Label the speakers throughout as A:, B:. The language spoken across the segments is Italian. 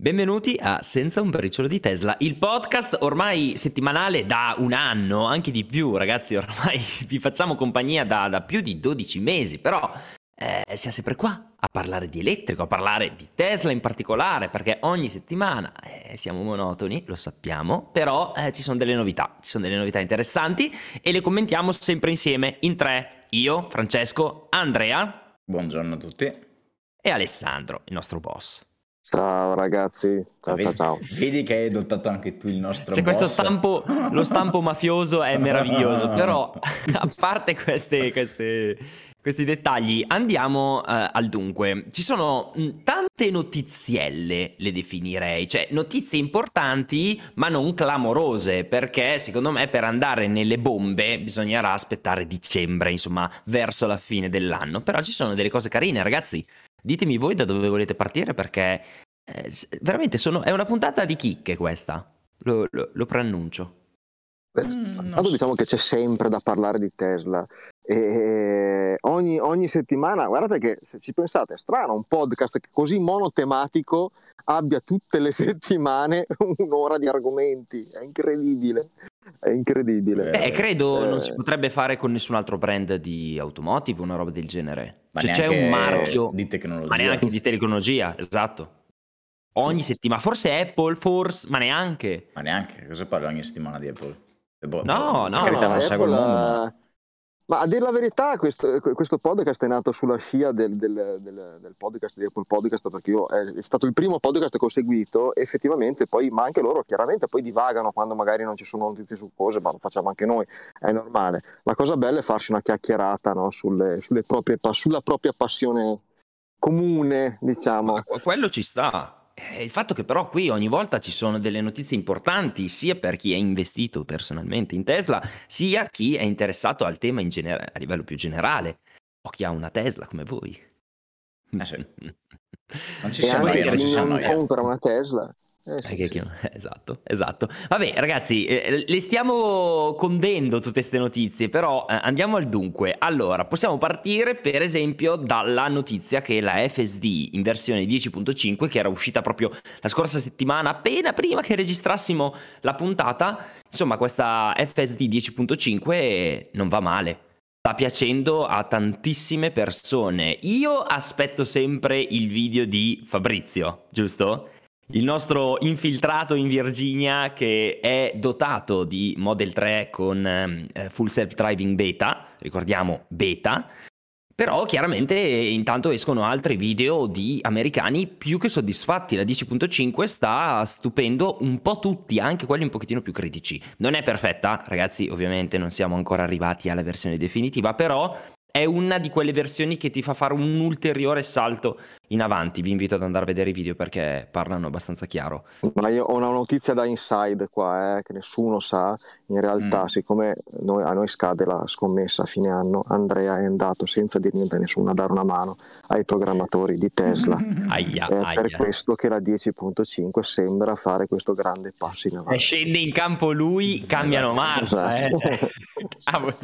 A: Benvenuti a Senza un briciolo di Tesla, il podcast ormai settimanale da un anno, anche di più ragazzi, ormai vi facciamo compagnia da, da più di 12 mesi, però eh, siamo sempre qua a parlare di elettrico, a parlare di Tesla in particolare, perché ogni settimana eh, siamo monotoni, lo sappiamo, però eh, ci sono delle novità, ci sono delle novità interessanti e le commentiamo sempre insieme in tre, io, Francesco, Andrea.
B: Buongiorno a tutti.
A: E Alessandro, il nostro boss.
C: Ciao ragazzi, ciao
B: vedi,
C: ciao ciao.
B: Vedi che hai adottato anche tu il nostro
A: C'è
B: boss.
A: questo stampo, lo stampo mafioso è meraviglioso, però a parte queste, queste, questi dettagli andiamo uh, al dunque. Ci sono mh, tante notizielle, le definirei, cioè notizie importanti ma non clamorose, perché secondo me per andare nelle bombe bisognerà aspettare dicembre, insomma verso la fine dell'anno, però ci sono delle cose carine ragazzi. Ditemi voi da dove volete partire perché eh, veramente sono, è una puntata di chicche questa, lo, lo, lo preannuncio.
B: Mm,
C: tanto
B: so.
C: diciamo che c'è sempre da parlare di Tesla e ogni, ogni settimana, guardate che se ci pensate è strano un podcast così monotematico abbia tutte le settimane un'ora di argomenti, è incredibile, è incredibile.
A: Beh, credo
C: Eh,
A: non si potrebbe fare con nessun altro brand di automotive, una roba del genere.
B: Ma
A: Cioè, c'è
B: neanche
A: un marchio,
B: di tecnologia.
A: ma neanche di tecnologia, esatto. Ogni settimana, forse Apple, forse, ma neanche.
B: Ma neanche, cosa parli ogni settimana di Apple? Boh,
A: No, no,
B: carità,
A: no,
B: non seguo il
C: Apple,
B: mondo, ma...
C: eh, a dire la verità, questo, questo podcast è nato sulla scia del, del- del- del podcast di Apple Podcast, perché io è, è stato il primo podcast che ho seguito, effettivamente, poi, ma anche loro chiaramente poi divagano quando magari non ci sono notizie su cose, ma lo facciamo anche noi, è normale. La cosa bella è farsi una chiacchierata no, sulle, sulle proprie, sulla propria passione comune, diciamo.
A: Ma quello ci sta. Eh, Il fatto che però qui ogni volta ci sono delle notizie importanti sia per chi è investito personalmente in Tesla, sia chi è interessato al tema in genere- a livello più generale, o chi ha una Tesla come voi.
B: Eh sì. Non ci
C: anche
B: annoia, non ci
C: non
B: annoia.
C: compra una Tesla. Eh, sì,
A: chi- Esatto, esatto. Vabbè, ragazzi, eh, le stiamo condendo tutte queste notizie, però eh, andiamo al dunque. Allora, possiamo partire per esempio dalla notizia che la FSD in versione 10.5, che era uscita proprio la scorsa settimana, appena prima che registrassimo la puntata, insomma, questa FSD 10.5 non va male. Sta piacendo a tantissime persone. Io aspetto sempre il video di Fabrizio, giusto? Il nostro infiltrato in Virginia che è dotato di Model 3 con ehm, eh, full self-driving beta, ricordiamo beta, però chiaramente intanto escono altri video di americani più che soddisfatti. La 10.5 sta stupendo un po' tutti, anche quelli un pochettino più critici. Non è perfetta, ragazzi, ovviamente non siamo ancora arrivati alla versione definitiva, però è una di quelle versioni che ti fa fare un ulteriore salto in avanti. Vi invito ad andare a vedere i video perché parlano abbastanza chiaro.
C: Ma io ho una notizia da inside qua, eh, che nessuno sa. In realtà,
B: Mm.
C: siccome noi- a noi scade la scommessa a fine anno, Andrea è andato senza dire niente a nessuno a dare una mano ai programmatori di Tesla.
A: Aia,
C: È per
A: aia.
C: questo che la 10.5 sembra fare questo grande passo in
A: E
C: avanti.
A: scende in campo lui, cambiano marcia. Eh.
C: Esatto.
A: cavolo.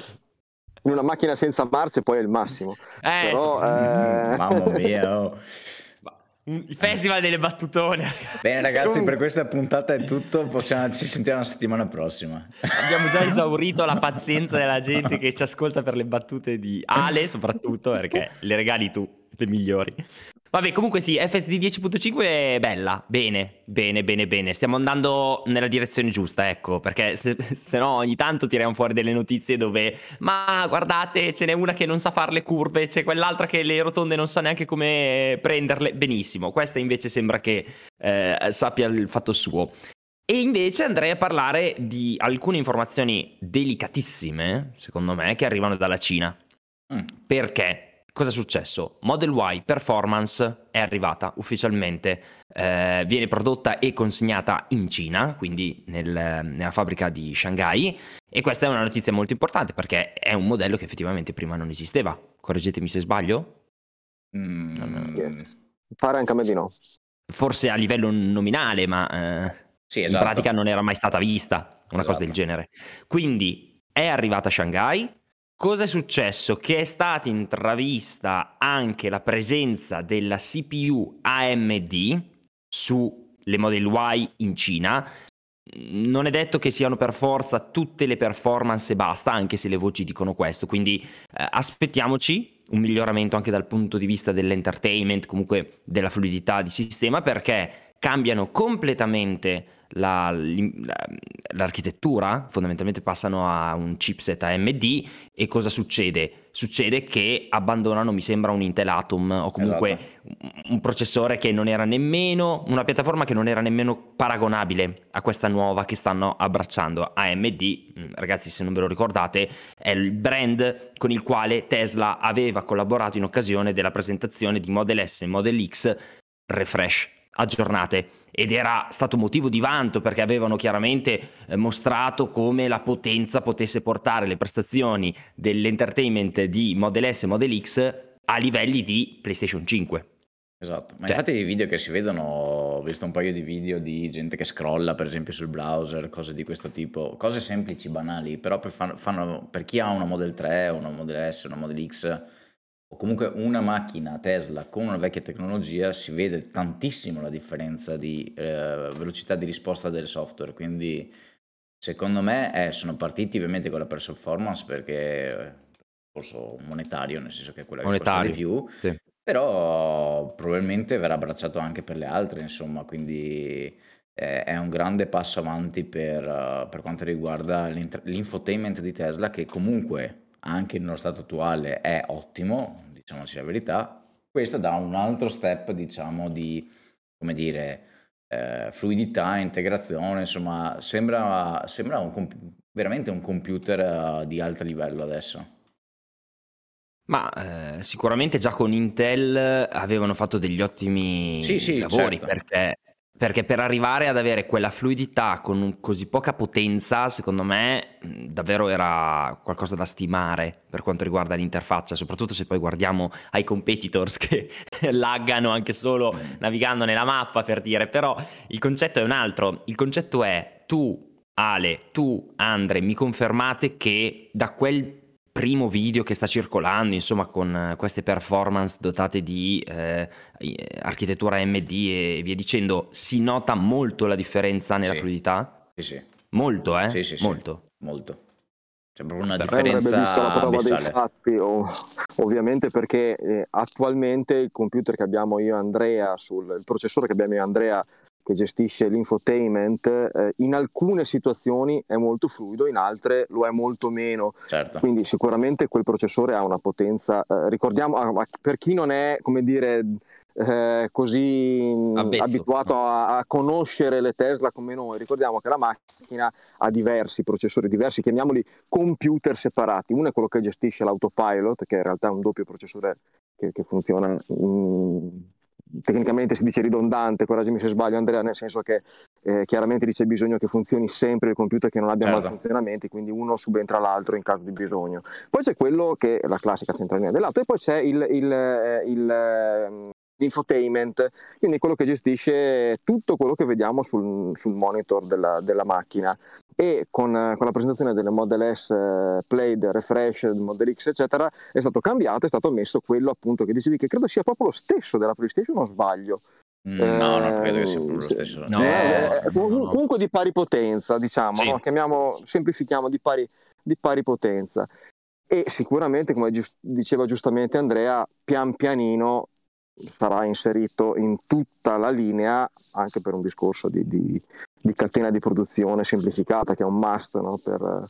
C: In una macchina senza marce poi è il massimo.
A: Eh,
C: Però, eh,
B: Mamma mia, oh.
A: Il festival delle battutone.
B: Bene ragazzi, per questa puntata è tutto, possiamo, ci sentiamo la settimana prossima.
A: Abbiamo già esaurito la pazienza della gente che ci ascolta per le battute di Ale, soprattutto perché le regali tu, le migliori. Vabbè, comunque sì, FSD 10.5 è bella, bene, bene, bene, bene. Stiamo andando nella direzione giusta, ecco, perché se, se no ogni tanto tiriamo fuori delle notizie dove, ma guardate, ce n'è una che non sa fare le curve, c'è quell'altra che le rotonde non sa neanche come prenderle. Benissimo, questa invece sembra che eh, sappia il fatto suo. E invece andrei a parlare di alcune informazioni delicatissime, secondo me, che arrivano dalla Cina.
B: Mm.
A: Perché? Cosa è successo? Model Y Performance è arrivata ufficialmente, eh, viene prodotta e consegnata in Cina, quindi nel- nella fabbrica di Shanghai, e questa è una notizia molto importante perché è un modello che effettivamente prima non esisteva. Correggetemi se sbaglio.
B: Mm,
C: Yes. Pare anche a me di no.
A: Forse a livello nominale, ma eh,
B: Sì,
A: in
B: esatto.
A: pratica non era mai stata vista una cosa
B: Esatto.
A: del genere. Quindi è arrivata a Shanghai. Cosa è successo? Che è stata intravista anche la presenza della CPU AMD su le Model Y in Cina. Non è detto che siano per forza tutte le performance e basta, anche se le voci dicono questo, quindi eh, aspettiamoci un miglioramento anche dal punto di vista dell'entertainment, comunque della fluidità di sistema, perché cambiano completamente la, la, l'architettura, fondamentalmente passano a un chipset AMD e cosa succede? Succede che abbandonano, mi sembra, un Intel Atom o comunque esatto. un processore che non era nemmeno, una piattaforma che non era nemmeno paragonabile a questa nuova che stanno abbracciando. AMD, mm, ragazzi se non ve lo ricordate, è il brand con il quale Tesla aveva collaborato in occasione della presentazione di Model S e Model X refresh aggiornate ed era stato motivo di vanto perché avevano chiaramente eh, mostrato come la potenza potesse portare le prestazioni dell'entertainment di Model S e Model X a livelli di PlayStation 5.
B: Esatto, ma cioè, infatti i video che si vedono, ho visto un paio di video di gente che scrolla per esempio sul browser, cose di questo tipo, cose semplici, banali, però per, fanno, per chi ha una Model 3, una Model S, una Model X, o comunque una macchina Tesla con una vecchia tecnologia si vede tantissimo la differenza di eh, velocità di risposta del software quindi secondo me eh, sono partiti ovviamente con la performance perché discorso monetario nel senso che è quella che costa di più sì. però probabilmente verrà abbracciato anche per le altre insomma quindi eh, è un grande passo avanti per, uh, per quanto riguarda l'infotainment di Tesla che comunque anche nello stato attuale è ottimo, diciamoci la verità, questo dà un altro step, diciamo, di, come dire, eh, fluidità, integrazione, insomma, sembra, sembra un veramente un computer uh, di alto livello adesso.
A: Ma eh, sicuramente già con Intel avevano fatto degli ottimi sì, sì, lavori certo. perché perché per arrivare ad avere quella fluidità con così poca potenza, secondo me, davvero era qualcosa da stimare per quanto riguarda l'interfaccia, soprattutto se poi guardiamo ai competitors che laggano anche solo navigando nella mappa per dire, però il concetto è un altro, il concetto è tu Ale, tu Andre, mi confermate che da quel primo video che sta circolando, insomma, con eh, queste performance dotate di eh, architettura AMD e via dicendo, si nota molto la differenza nella
B: sì.
A: fluidità?
B: Sì, sì.
A: Molto, eh?
B: Sì, sì,
A: molto.
B: Sì. Molto. C'è proprio una differenza
C: visto la prova
B: abissale.
C: dei fatti, oh, ovviamente perché eh, attualmente il computer che abbiamo io e Andrea, sul, il processore che abbiamo io e Andrea che gestisce l'infotainment, eh, in alcune situazioni è molto fluido, in altre lo è molto meno.
B: Certo.
C: Quindi sicuramente quel processore ha una potenza. Eh, ricordiamo, per chi non è, come dire, eh, così Abbezzo. abituato a, a, conoscere le Tesla come noi, ricordiamo che la macchina ha diversi processori diversi, chiamiamoli computer separati. Uno è quello che gestisce l'autopilot, che in realtà è un doppio processore che, che funziona. In, tecnicamente si dice ridondante, correggimi se sbaglio Andrea, nel senso che eh, chiaramente dice bisogno che funzioni sempre il computer che non abbia certo. malfunzionamenti, quindi uno subentra all'altro in caso di bisogno. Poi c'è quello che è la classica centralina dell'auto e poi c'è il, il, eh, il, ehm, infotainment, quindi quello che gestisce tutto quello che vediamo sul, sul monitor della, della, macchina e con, con, la presentazione delle Model S uh, Played, Refresh, Model X eccetera è stato cambiato, è stato messo quello appunto che dicevi che credo sia proprio lo stesso della PlayStation o sbaglio?
B: Mm, no, non credo che sia proprio lo stesso.
C: No, eh, eh, no, comunque di pari potenza, diciamo, sì. no? chiamiamo, semplifichiamo di pari, di pari potenza. E sicuramente, come diceva giustamente Andrea, pian pianino sarà inserito in tutta la linea anche per un discorso di, di, di catena di produzione semplificata che è un must no? per,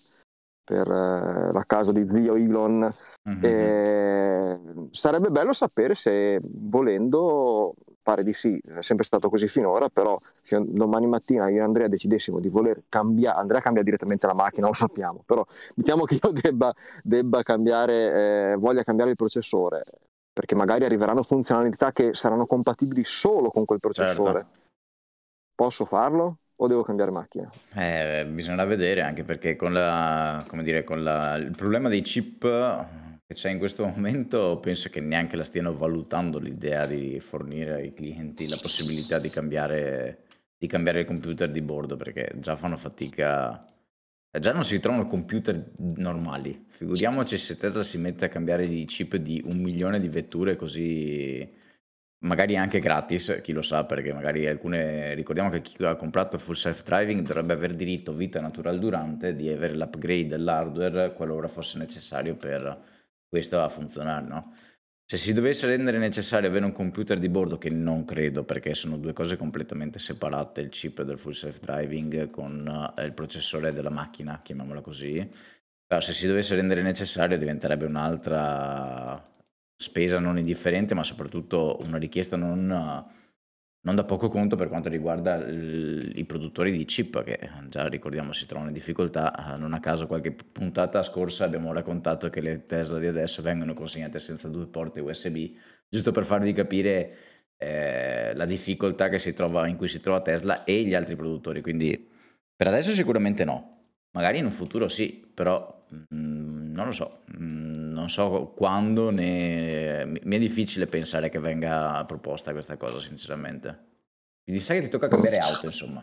C: per eh, la casa di zio Elon. Mm-hmm. sarebbe bello sapere se volendo, pare di sì, è sempre stato così finora, però se domani mattina io e Andrea decidessimo di voler cambiare, Andrea cambia direttamente la macchina, lo sappiamo, però mettiamo che io debba, debba cambiare, eh, voglia cambiare il processore, perché magari arriveranno funzionalità che saranno compatibili solo con quel processore. Certo. Posso farlo o devo cambiare macchina?
B: Eh, bisogna vedere anche perché con, la, dire, con la, il problema dei chip che c'è in questo momento penso che neanche la stiano valutando l'idea di fornire ai clienti la possibilità di cambiare, di cambiare il computer di bordo perché già fanno fatica Già non si trovano computer normali, figuriamoci se Tesla si mette a cambiare i chip di un milione di vetture così magari anche gratis, chi lo sa, perché magari alcune, ricordiamo che chi ha comprato full self-driving dovrebbe aver diritto vita natural durante di avere l'upgrade dell'hardware qualora fosse necessario per questo a funzionare, no? Se si dovesse rendere necessario avere un computer di bordo, che non credo perché sono due cose completamente separate, il chip del full self-driving con eh, il processore della macchina, chiamiamola così, se si dovesse rendere necessario diventerebbe un'altra spesa non indifferente, ma soprattutto una richiesta non, non da poco conto per quanto riguarda il, i produttori di chip, che già ricordiamo si trovano in difficoltà. Non a caso qualche puntata scorsa abbiamo raccontato che le Tesla di adesso vengono consegnate senza due porte USB, giusto per farvi capire eh, la difficoltà trova, in cui si trova Tesla e gli altri produttori. Quindi per adesso sicuramente no. Magari in un futuro sì, però mh, mm, non lo so. Mh, mm, non so quando né... mi è difficile pensare che venga proposta questa cosa, sinceramente. Mi sa che ti tocca cambiare auto, insomma.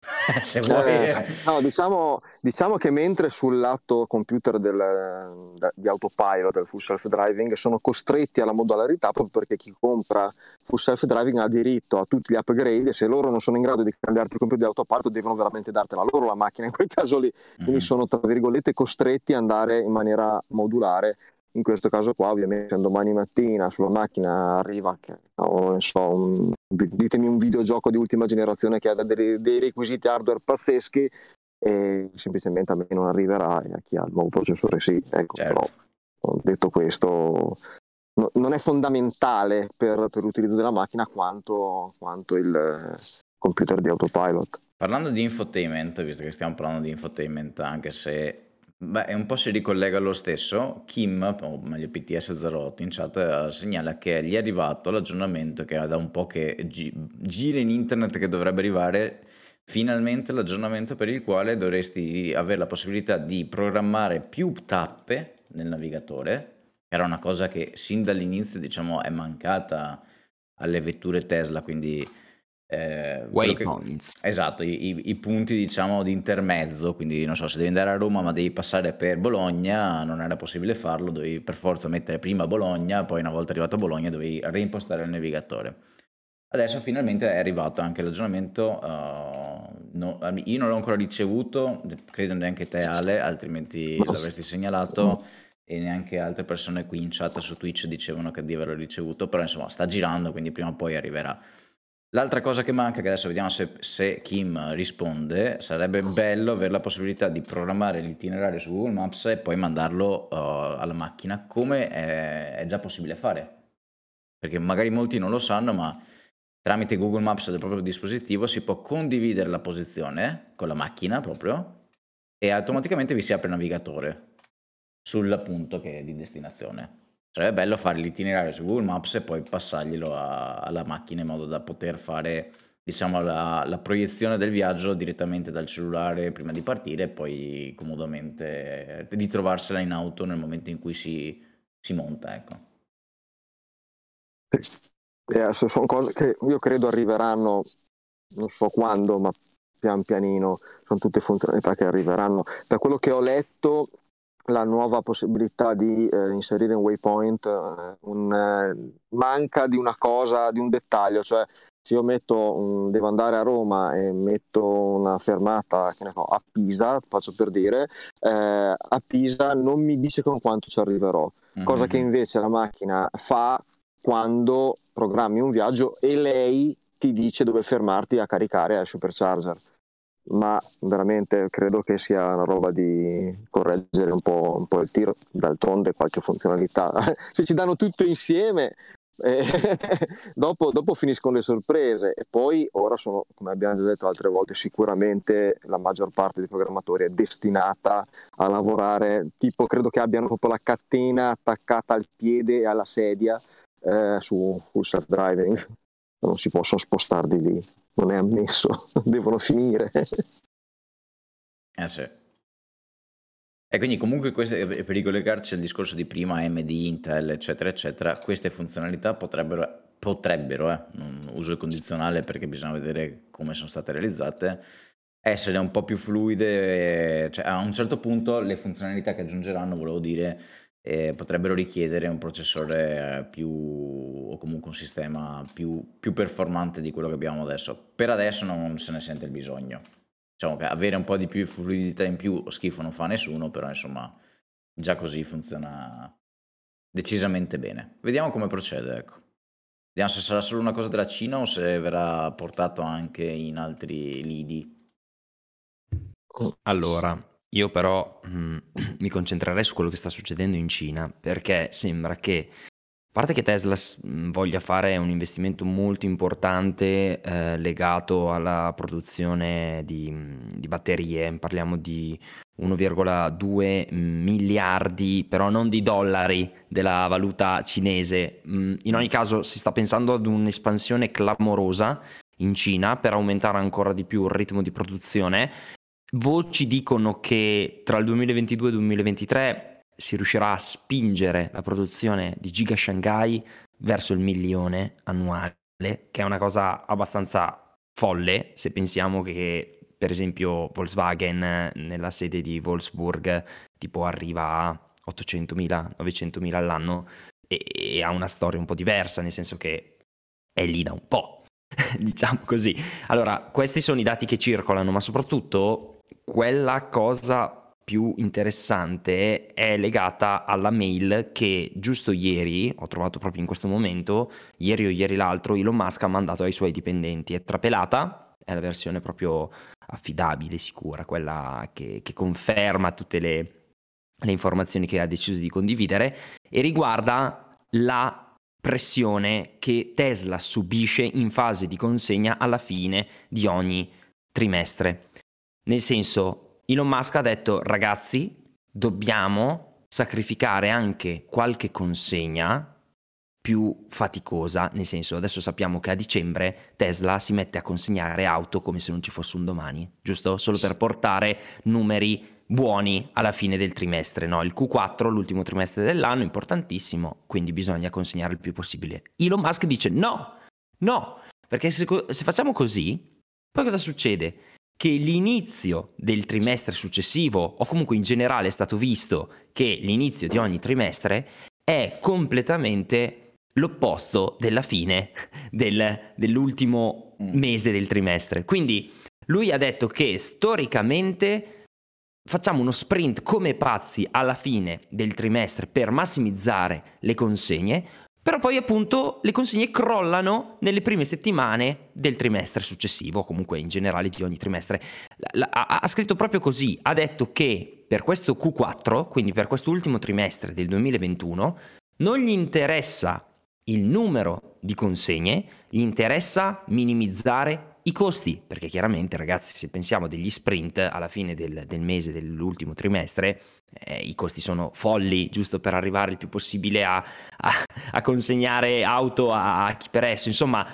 C: Se vuoi. Eh, no, diciamo, diciamo, che mentre sul lato computer del, di autopilot, del full self-driving, sono costretti alla modularità proprio perché chi compra full self-driving ha diritto a tutti gli upgrade e se loro non sono in grado di cambiarti il computer di autopilot devono veramente dartela loro la macchina in quel caso lì. Quindi mm-hmm. sono tra virgolette costretti ad andare in maniera modulare in questo caso qua ovviamente domani mattina sulla macchina arriva che, no, so, un, ditemi un videogioco di ultima generazione che ha dei, dei requisiti hardware pazzeschi e semplicemente a me non arriverà e a chi ha il nuovo processore sì ecco, certo. però detto questo no, non è fondamentale per, per, l'utilizzo della macchina quanto, quanto il computer di autopilot
B: parlando di infotainment visto che stiamo parlando di infotainment anche se Beh, un po' si ricollega lo stesso. Kim, o meglio PTS08 in chat, eh, segnala che gli è arrivato l'aggiornamento che da un po' che gi- gira in internet che dovrebbe arrivare finalmente l'aggiornamento per il quale dovresti avere la possibilità di programmare più tappe nel navigatore. Era una cosa che sin dall'inizio, diciamo, è mancata alle vetture Tesla, quindi
A: eh, Waypoints.
B: Esatto, i, i, i, punti diciamo di intermezzo, quindi non so se devi andare a Roma ma devi passare per Bologna, non era possibile farlo, dovevi per forza mettere prima Bologna, poi una volta arrivato a Bologna dovevi reimpostare il navigatore. Adesso finalmente è arrivato anche l'aggiornamento, uh, no, io non l'ho ancora ricevuto, credo neanche te Ale, altrimenti l'avresti segnalato e neanche altre persone qui in chat su Twitch dicevano che di averlo ricevuto, però insomma sta girando, quindi prima o poi arriverà. L'altra cosa che manca, che adesso vediamo se, se, Kim risponde, sarebbe bello avere la possibilità di programmare l'itinerario su Google Maps e poi mandarlo uh, alla macchina, come è, è, già possibile fare. Perché magari molti non lo sanno, ma tramite Google Maps del proprio dispositivo si può condividere la posizione con la macchina proprio e automaticamente vi si apre il navigatore sul punto che è di destinazione. Sarebbe bello fare l'itinerario su Google Maps e poi passarglielo a- alla macchina in modo da poter fare diciamo la, la proiezione del viaggio direttamente dal cellulare prima di partire e poi comodamente ritrovarsela in auto nel momento in cui si, si monta. Ecco.
C: Eh, sono cose che io credo arriveranno, non so quando, ma pian pianino, sono tutte funzionalità che arriveranno. Da quello che ho letto la nuova possibilità di eh, inserire un waypoint eh, un, eh, manca di una cosa, di un dettaglio, cioè se io metto un, devo andare a Roma e metto una fermata che ne so, a Pisa, faccio per dire, eh, a Pisa non mi dice con quanto ci arriverò, mm-hmm. cosa che invece la macchina fa quando programmi un viaggio e lei ti dice dove fermarti a caricare al supercharger ma veramente credo che sia una roba di correggere un po', un po il tiro, d'altronde qualche funzionalità. Se ci danno tutto insieme, eh, dopo, dopo, finiscono le sorprese. E poi ora sono, come abbiamo già detto altre volte, sicuramente la maggior parte dei programmatori è destinata a lavorare, tipo credo che abbiano proprio la catena attaccata al piede e alla sedia eh, su full self driving, non si possono spostare di lì non è ammesso, devono finire.
B: Eh sì. E quindi comunque queste, per ricollegarci al discorso di prima AMD, Intel, eccetera, eccetera, queste funzionalità potrebbero, potrebbero eh, non uso il condizionale perché bisogna vedere come sono state realizzate, essere un po' più fluide, cioè a un certo punto le funzionalità che aggiungeranno, volevo dire, eh, potrebbero richiedere un processore più o comunque un sistema più, più, performante di quello che abbiamo adesso. Per adesso non se ne sente il bisogno. Diciamo che avere un po' di più fluidità in più schifo non fa nessuno, però insomma già così funziona decisamente bene. Vediamo come procede, ecco. Vediamo se sarà solo una cosa della Cina o se verrà portato anche in altri lidi.
A: Allora, io però mh, mi concentrerei su quello che sta succedendo in Cina, perché sembra che, a parte che Tesla voglia fare un investimento molto importante eh, legato alla produzione di, di batterie, parliamo di 1,2 miliardi, però non di dollari della valuta cinese. In ogni caso si sta pensando ad un'espansione clamorosa in Cina per aumentare ancora di più il ritmo di produzione Voci dicono che tra il 2022 e il 2023 si riuscirà a spingere la produzione di Giga Shanghai verso il milione annuale, che è una cosa abbastanza folle se pensiamo che per esempio Volkswagen nella sede di Wolfsburg tipo arriva a 800.000, 900.000 all'anno e, e ha una storia un po' diversa, nel senso che è lì da un po', diciamo così. Allora, questi sono i dati che circolano, ma soprattutto quella cosa più interessante è legata alla mail che giusto ieri, ho trovato proprio in questo momento, ieri o ieri l'altro, Elon Musk ha mandato ai suoi dipendenti. È trapelata, è la versione proprio affidabile, sicura, quella che, che conferma tutte le, le informazioni che ha deciso di condividere e riguarda la pressione che Tesla subisce in fase di consegna alla fine di ogni trimestre. Nel senso, Elon Musk ha detto ragazzi, dobbiamo sacrificare anche qualche consegna più faticosa, nel senso adesso sappiamo che a dicembre Tesla si mette a consegnare auto come se non ci fosse un domani, giusto? Solo per portare numeri buoni alla fine del trimestre, no? Il Q4, l'ultimo trimestre dell'anno, importantissimo, quindi bisogna consegnare il più possibile. Elon Musk dice no, no, perché se, se facciamo così, poi cosa succede? Che l'inizio del trimestre successivo, o comunque in generale è stato visto che l'inizio di ogni trimestre è completamente l'opposto della fine del, dell'ultimo mese del trimestre. Quindi lui ha detto che storicamente facciamo uno sprint come pazzi alla fine del trimestre per massimizzare le consegne, però poi appunto le consegne crollano nelle prime settimane del trimestre successivo, comunque in generale di ogni trimestre. Ha, scritto proprio così, ha detto che per questo Q4, quindi per questo ultimo trimestre del 2021, non gli interessa il numero di consegne, gli interessa minimizzare i costi, perché chiaramente ragazzi se pensiamo degli sprint alla fine del, del mese dell'ultimo trimestre, eh, i costi sono folli, giusto per arrivare il più possibile a, a, a consegnare auto a, a chi per esso, insomma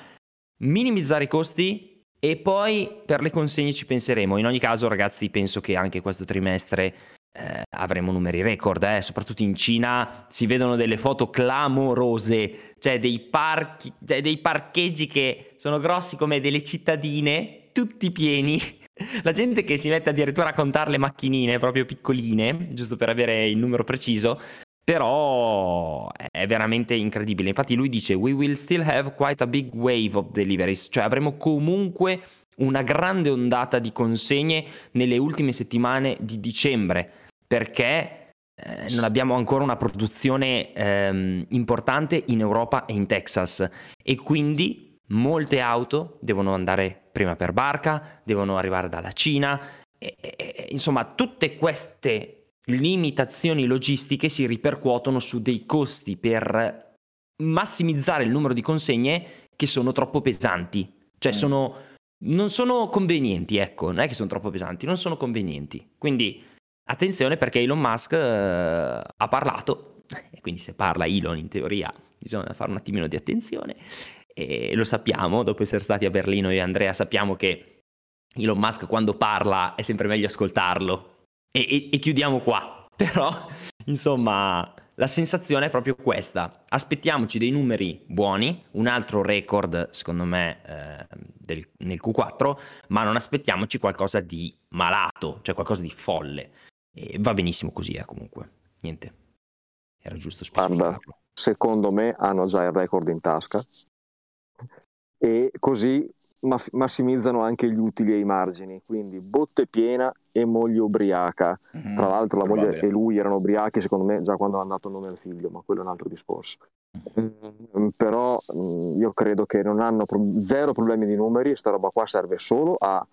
A: minimizzare i costi e poi per le consegne ci penseremo. In ogni caso ragazzi penso che anche questo trimestre eh, avremo numeri record, eh, soprattutto in Cina si vedono delle foto clamorose, cioè dei, parchi, cioè dei parcheggi che sono grossi come delle cittadine, tutti pieni. La gente che si mette addirittura a contare le macchinine proprio piccoline, giusto per avere il numero preciso, però è veramente incredibile. Infatti lui dice we will still have quite a big wave of deliveries, cioè avremo comunque una grande ondata di consegne nelle ultime settimane di dicembre perché eh, non abbiamo ancora una produzione ehm, importante in Europa e in Texas e quindi molte auto devono andare prima per barca, devono arrivare dalla Cina, e, e, insomma tutte queste limitazioni logistiche si ripercuotono su dei costi per massimizzare il numero di consegne che sono troppo pesanti, cioè mm. sono, non sono convenienti, ecco, non è che sono troppo pesanti, non sono convenienti. Quindi Attenzione perché Elon Musk eh, ha parlato, e quindi se parla Elon in teoria bisogna fare un attimino di attenzione, e lo sappiamo, dopo essere stati a Berlino io e Andrea sappiamo che Elon Musk quando parla è sempre meglio ascoltarlo. E, e, e chiudiamo qua. Però, insomma, la sensazione è proprio questa. Aspettiamoci dei numeri buoni, un altro record secondo me eh, del, nel Q4, ma non aspettiamoci qualcosa di malato, cioè qualcosa di folle. E va benissimo così, eh, comunque. Niente. era giusto specificarlo.
C: Secondo me hanno già il record in tasca e così massimizzano anche gli utili e i margini, quindi botte piena e moglie ubriaca. Mm-hmm, Tra l'altro la moglie e lui erano ubriachi secondo me già quando hanno dato il nome al figlio, ma quello è un altro discorso. Mm, però mm, io credo che non hanno pro- zero problemi di numeri, sta roba qua serve solo a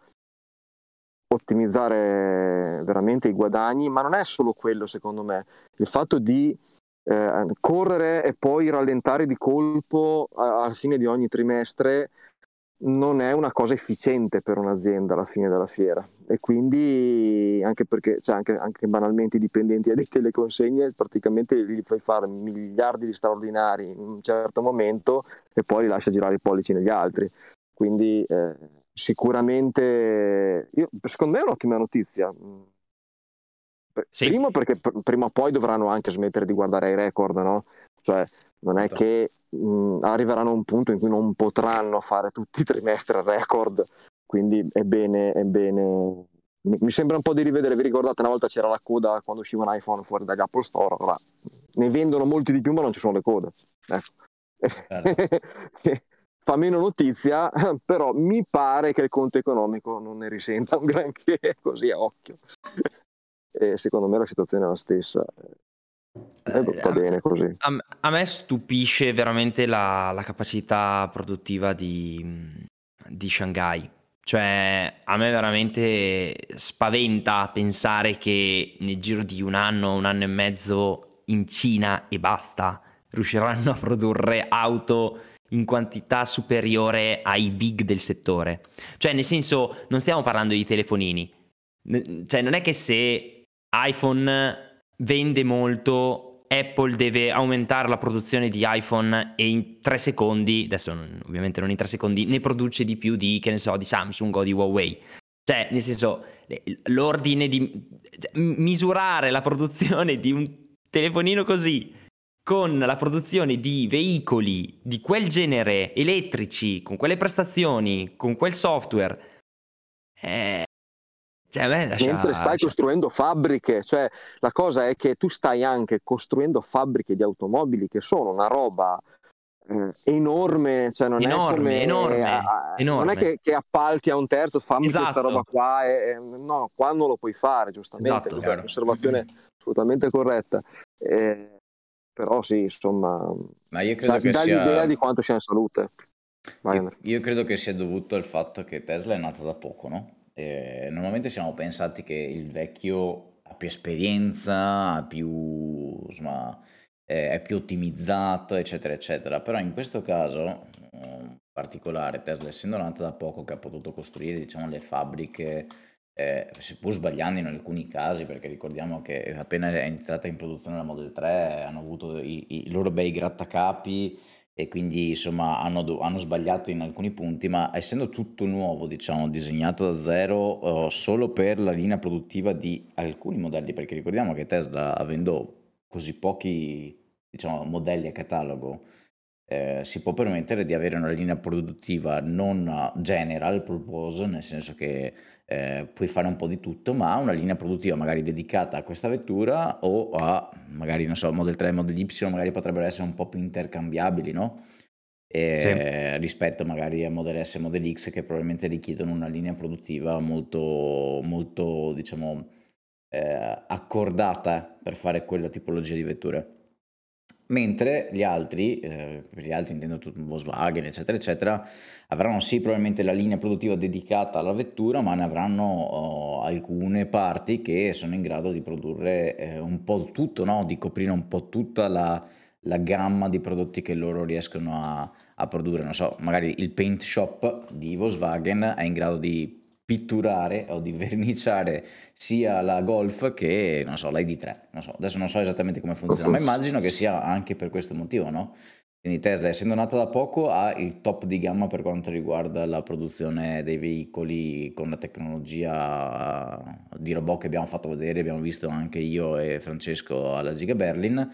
C: ottimizzare veramente i guadagni, ma non è solo quello secondo me, il fatto di eh, correre e poi rallentare di colpo alla fine di ogni trimestre non è una cosa efficiente per un'azienda alla fine della fiera. E quindi anche perché cioè anche, anche, banalmente i dipendenti alle consegne praticamente gli fai fare miliardi di straordinari in un certo momento e poi li lascia girare i pollici negli altri. Quindi eh, sicuramente io, secondo me è un'ottima notizia sì. primo perché pr- prima o poi dovranno anche smettere di guardare i record no? cioè non è certo. che mh, arriveranno a un punto in cui non potranno fare tutti i trimestri a record, quindi è bene, è bene. Mi, sembra un po' di rivedere, vi ricordate una volta c'era la coda quando usciva un iPhone fuori dall'Apple Store, ora ne vendono molti di più ma non ci sono le code. Ecco. Certo. Fa meno notizia, però mi pare che il conto economico non ne risenta un granché così a occhio. E secondo me la situazione è la stessa. Eh, va bene così.
A: A, a, me stupisce veramente la, la capacità produttiva di, di, Shanghai. Cioè, a me veramente spaventa pensare che nel giro di un anno, un anno e mezzo in Cina e basta, riusciranno a produrre auto in quantità superiore ai big del settore. Cioè, nel senso, non stiamo parlando di telefonini. Cioè, non è che se iPhone vende molto, Apple deve aumentare la produzione di iPhone e in tre secondi, adesso ovviamente non in tre secondi, ne produce di più di, che ne so, di Samsung o di Huawei. Cioè, nel senso, l'ordine di cioè, misurare la produzione di un telefonino così con la produzione di veicoli di quel genere elettrici, con quelle prestazioni, con quel software, è,
C: cioè, beh, lascia, Mentre stai lascia. costruendo fabbriche, cioè la cosa è che tu stai anche costruendo fabbriche di automobili che sono una roba eh, enorme, cioè non
A: enorme,
C: è come
A: enorme,
C: a,
A: enorme.
C: non è che, che, appalti a un terzo, fammi esatto. questa roba qua, e, no, qua non lo puoi fare, giustamente, esatto, è un'osservazione assolutamente corretta. Eh, però sì, insomma,
B: Ma io credo cioè, che
C: dà
B: sia...
C: l'idea di quanto sia in salute.
B: Io, io credo che sia dovuto al fatto che Tesla è nata da poco, no? Eh, normalmente siamo pensati che il vecchio ha più esperienza, ha più, insomma, eh, è più ottimizzato, eccetera, eccetera. Però in questo caso, in particolare, Tesla, essendo nata da poco, che ha potuto costruire, diciamo, le fabbriche, eh, seppur sbagliando in alcuni casi, perché ricordiamo che appena è iniziata in produzione la Model 3 hanno avuto i, i loro bei grattacapi e quindi insomma hanno, hanno, sbagliato in alcuni punti, ma essendo tutto nuovo, diciamo, disegnato da zero uh, solo per la linea produttiva di alcuni modelli, perché ricordiamo che Tesla avendo così pochi diciamo, modelli a catalogo, eh, si può permettere di avere una linea produttiva non general purpose, nel senso che eh, puoi fare un po' di tutto, ma una linea produttiva magari dedicata a questa vettura o a magari, non so, Model 3 e Model Y magari potrebbero essere un po' più intercambiabili, no? E, sì. rispetto magari a Model S e Model X che probabilmente richiedono una linea produttiva molto, molto diciamo, eh, accordata per fare quella tipologia di vetture mentre gli altri, eh, per gli altri intendo Volkswagen eccetera eccetera, avranno sì probabilmente la linea produttiva dedicata alla vettura, ma ne avranno oh, alcune parti che sono in grado di produrre eh, un po' tutto, no? di coprire un po' tutta la, la gamma di prodotti che loro riescono a, a produrre. Non so, magari il paint shop di Volkswagen è in grado di pitturare o di verniciare sia la Golf che, non so, l'ID3. Non so, adesso non so esattamente come funziona, ma immagino che sia anche per questo motivo, no? Quindi Tesla, essendo nata da poco, ha il top di gamma per quanto riguarda la produzione dei veicoli con la tecnologia di robot che abbiamo fatto vedere, abbiamo visto anche io e Francesco alla Giga Berlin.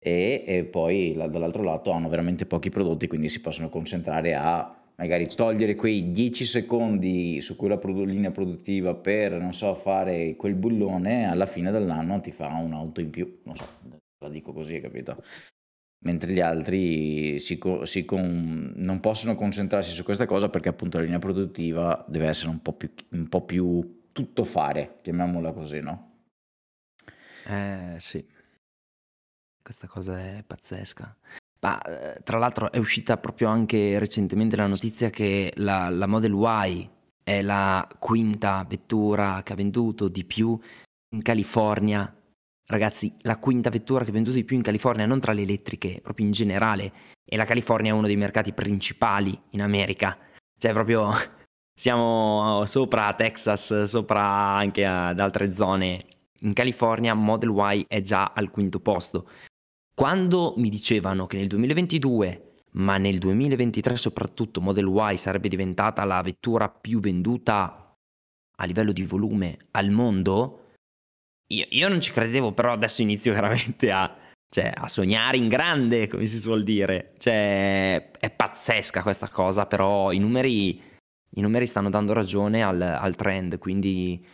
B: E, e poi dall'altro lato hanno veramente pochi prodotti, quindi si possono concentrare a magari togliere quei 10 secondi su quella linea produttiva per, non so, fare quel bullone, alla fine dell'anno ti fa un'auto in più, non so, la dico così, capito? Mentre gli altri si, si con, non possono concentrarsi su questa cosa perché appunto la linea produttiva deve essere un po' più, un po più tutto fare, chiamiamola così, no?
A: Eh sì, questa cosa è pazzesca. Ma eh, tra l'altro è uscita proprio anche recentemente la notizia che la, la Model Y è la quinta vettura che ha venduto di più in California. Ragazzi, la quinta vettura che ha venduto di più in California, non tra le elettriche, proprio in generale. E la California è uno dei mercati principali in America. Cioè, proprio siamo sopra Texas, sopra anche ad altre zone. In California Model Y è già al quinto posto. Quando mi dicevano che nel 2022 ma nel 2023 soprattutto Model Y sarebbe diventata la vettura più venduta a livello di volume al mondo, io, io non ci credevo, però adesso inizio veramente a, cioè, a sognare in grande, come si suol dire. Cioè, è pazzesca questa cosa, però i numeri, i numeri stanno dando ragione al, al trend, quindi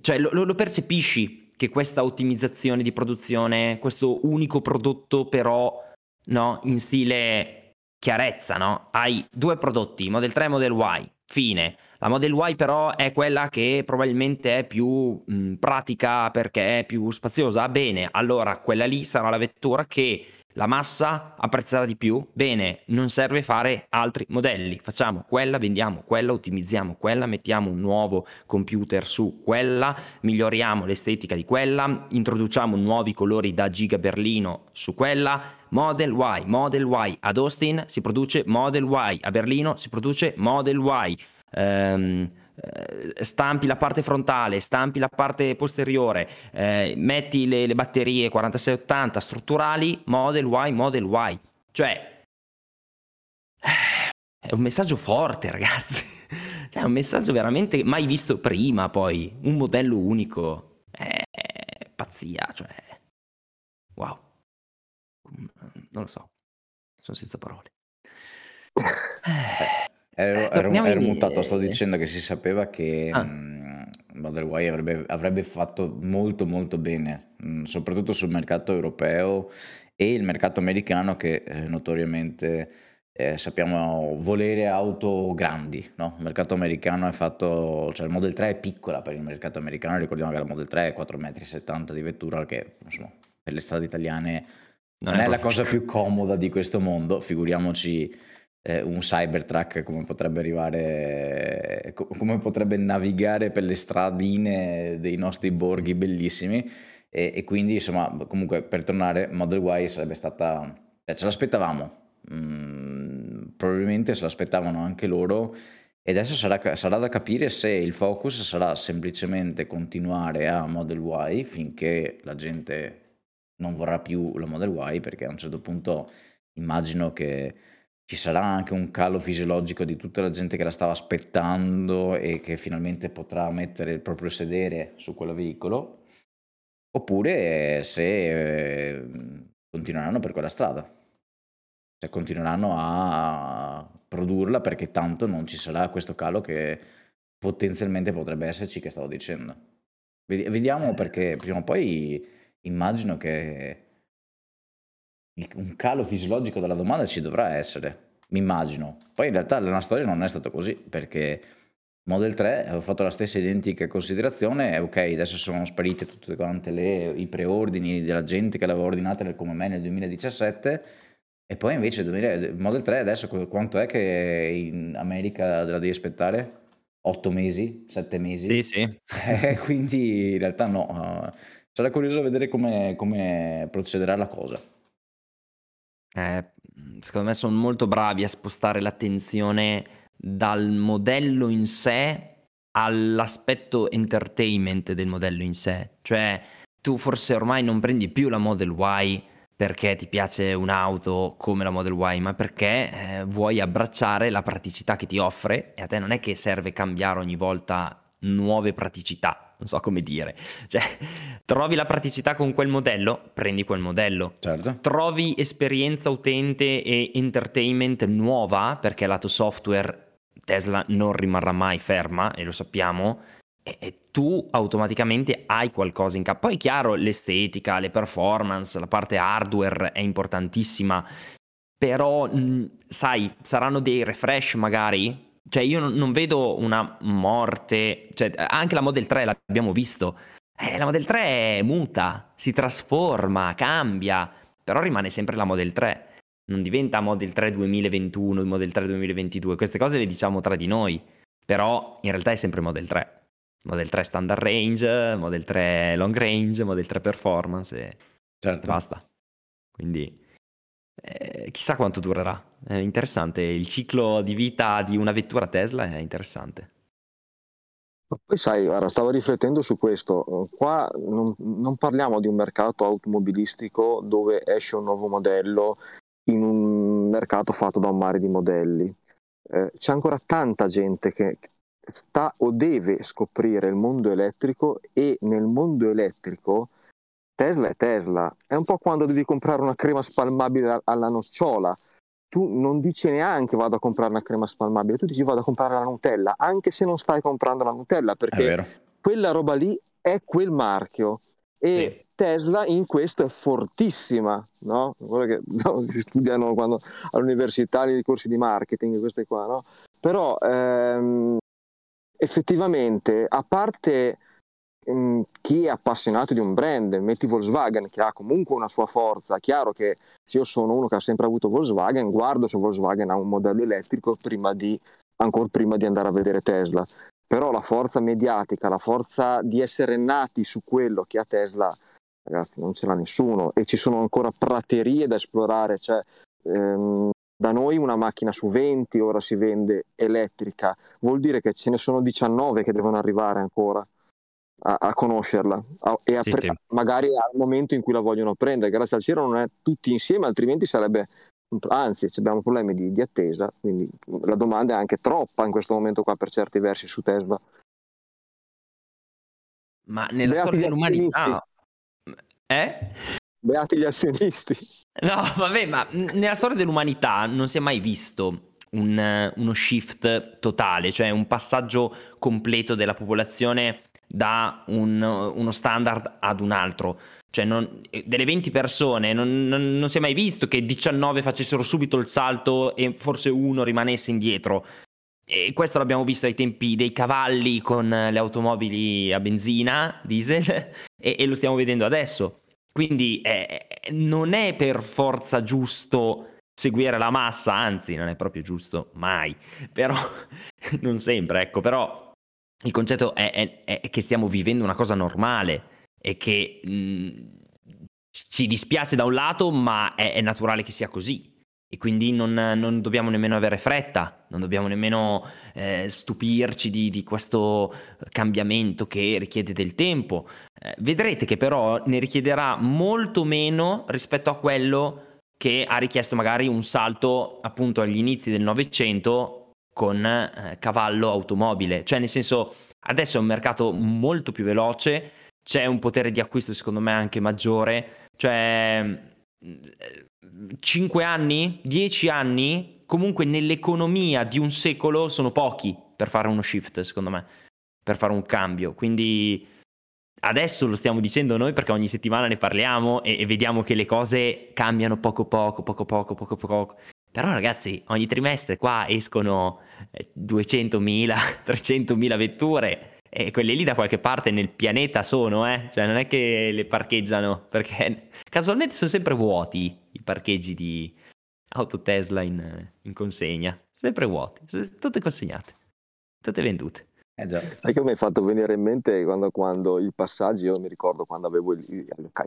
A: cioè, lo, lo percepisci che questa ottimizzazione di produzione, questo unico prodotto però no? In stile chiarezza, no? Hai due prodotti, Model 3 e Model Y, fine. La Model Y però è quella che probabilmente è più mh, pratica perché è più spaziosa. Bene, allora quella lì sarà la vettura che la massa apprezzerà di più, bene, non serve fare altri modelli, facciamo quella, vendiamo quella, ottimizziamo quella, mettiamo un nuovo computer su quella, miglioriamo l'estetica di quella, introduciamo nuovi colori da Giga Berlino su quella, Model Y, Model Y, ad Austin si produce Model Y, a Berlino si produce Model Y. Um, eh, stampi la parte frontale, stampi la parte posteriore, eh, metti le, le batterie 4680 strutturali, Model Y, Model Y. Cioè, è un messaggio forte, ragazzi. Cioè, è un messaggio veramente mai visto prima, poi. Un modello unico. È pazzia, cioè... Wow. Non lo so. Sono senza parole.
B: Ero, eh, ero, ero mutato, sto dicendo che si sapeva che ah. mh, mm, Model Y avrebbe, avrebbe, fatto molto molto bene, mh, mm, soprattutto sul mercato europeo e il mercato americano che eh, notoriamente eh, sappiamo volere auto grandi, no? Il mercato americano è fatto, cioè il Model 3 è piccola per il mercato americano, ricordiamo che la Model 3 è 4,70 m di vettura che insomma, per le strade italiane non, non è, è la cosa più comoda di questo mondo, figuriamoci eh, un Cybertruck come potrebbe arrivare, come potrebbe navigare per le stradine dei nostri borghi bellissimi. E, e quindi insomma comunque per tornare Model Y sarebbe stata, eh, ce l'aspettavamo, mm, probabilmente se l'aspettavano anche loro. E adesso sarà, sarà, da capire se il focus sarà semplicemente continuare a Model Y finché la gente non vorrà più la Model Y perché a un certo punto immagino che ci sarà anche un calo fisiologico di tutta la gente che la stava aspettando e che finalmente potrà mettere il proprio sedere su quel veicolo, oppure se eh, continueranno per quella strada, se continueranno a produrla perché tanto non ci sarà questo calo che potenzialmente potrebbe esserci che stavo dicendo. Vediamo perché prima o poi immagino che un calo fisiologico della domanda ci dovrà essere, mi immagino. Poi in realtà la storia non è stata così, perché Model 3 avevo fatto la stessa identica considerazione e ok, adesso sono sparite tutte quante le, i preordini della gente che l'aveva ordinata come me nel 2017 e poi invece Model 3 adesso quanto è che in America la devi aspettare? 8 mesi? 7 mesi?
A: Sì, sì.
B: Eh, quindi in realtà no. Sarà curioso vedere come, come procederà la cosa.
A: Eh, secondo me sono molto bravi a spostare l'attenzione dal modello in sé all'aspetto entertainment del modello in sé. Cioè, tu forse ormai non prendi più la Model Y perché ti piace un'auto come la Model Y, ma perché eh, vuoi abbracciare la praticità che ti offre e a te non è che serve cambiare ogni volta nuove praticità non so come dire. Cioè, trovi la praticità con quel modello, prendi quel modello.
B: Certo.
A: Trovi esperienza utente e entertainment nuova, perché lato software Tesla non rimarrà mai ferma, e lo sappiamo, e, e tu automaticamente hai qualcosa in capo. Poi è chiaro, l'estetica, le performance, la parte hardware è importantissima, però mh, sai, saranno dei refresh magari? Cioè io non, non vedo una morte, cioè anche la Model 3 l'abbiamo visto, eh, la Model 3 è muta, si trasforma, cambia, però rimane sempre la Model 3. Non diventa Model 3 2021, Model 3 2022, queste cose le diciamo tra di noi, però in realtà è sempre Model 3. Model 3 standard range, Model 3 long range, Model 3 performance e, certo. e basta. Quindi eh, chissà quanto durerà. È interessante, il ciclo di vita di una vettura Tesla è interessante.
C: Poi sai, guarda, stavo riflettendo su questo, qua non, non, parliamo di un mercato automobilistico dove esce un nuovo modello in un mercato fatto da un mare di modelli. Eh, c'è ancora tanta gente che sta o deve scoprire il mondo elettrico e nel mondo elettrico Tesla è Tesla. È un po' quando devi comprare una crema spalmabile alla nocciola. Tu non dici neanche vado a comprare una crema spalmabile, tu dici vado a comprare la Nutella, anche se non stai comprando la Nutella, perché quella roba lì è quel marchio. E sì. Tesla in questo è fortissima, no? Quello che no, studiano quando, all'università nei corsi di marketing, queste qua, no? Però ehm, effettivamente, a parte mm, chi è appassionato di un brand, metti Volkswagen che ha comunque una sua forza, chiaro che se io sono uno che ha sempre avuto Volkswagen, guardo se Volkswagen ha un modello elettrico prima di, ancora prima di andare a vedere Tesla. Però la forza mediatica, la forza di essere nati su quello che ha Tesla, ragazzi, non ce l'ha nessuno e ci sono ancora praterie da esplorare. Cioè, ehm, da noi una macchina su 20 ora si vende elettrica, vuol dire che ce ne sono 19 che devono arrivare ancora a, a conoscerla a, e a sì, pre- sì. magari al momento in cui la vogliono prendere. Grazie al cielo non è tutti insieme, altrimenti sarebbe anzi abbiamo problemi di, di, attesa, quindi la domanda è anche troppa in questo momento qua per certi versi su Tesla.
A: Ma nella Beati storia dell'umanità... Eh?
C: Beati gli azionisti.
A: No, vabbè, ma nella storia dell'umanità non si è mai visto un, uno shift totale, cioè un passaggio completo della popolazione da un, uno standard ad un altro. Cioè, non, delle 20 persone non, non, non, si è mai visto che 19 facessero subito il salto e forse uno rimanesse indietro. E questo l'abbiamo visto ai tempi dei cavalli con le automobili a benzina, diesel, e, e lo stiamo vedendo adesso. Quindi eh, non è per forza giusto seguire la massa, anzi non è proprio giusto mai, però non sempre, ecco, però il concetto è, è, è che stiamo vivendo una cosa normale e che mh, mm, ci dispiace da un lato, ma è, è naturale che sia così e quindi non, non, dobbiamo nemmeno avere fretta, non dobbiamo nemmeno eh, stupirci di, di, questo cambiamento che richiede del tempo. Eh, vedrete che però ne richiederà molto meno rispetto a quello che ha richiesto magari un salto appunto agli inizi del Novecento con eh, cavallo automobile, cioè nel senso adesso è un mercato molto più veloce, c'è un potere di acquisto secondo me anche maggiore, cioè 5 anni, 10 anni, comunque nell'economia di un secolo sono pochi per fare uno shift, secondo me, per fare un cambio. Quindi adesso lo stiamo dicendo noi perché ogni settimana ne parliamo e, e vediamo che le cose cambiano poco poco, poco poco, poco poco. Però ragazzi, ogni trimestre qua escono 200.000, eh, 300.000 vetture e quelle lì da qualche parte nel pianeta sono, eh? Cioè non è che le parcheggiano, perché casualmente sono sempre vuoti i parcheggi di auto Tesla in, in consegna. Sempre vuoti, tutte consegnate, tutte vendute.
C: Eh già. Sai che mi hai fatto venire in mente quando, quando i passaggi, io mi ricordo quando avevo il,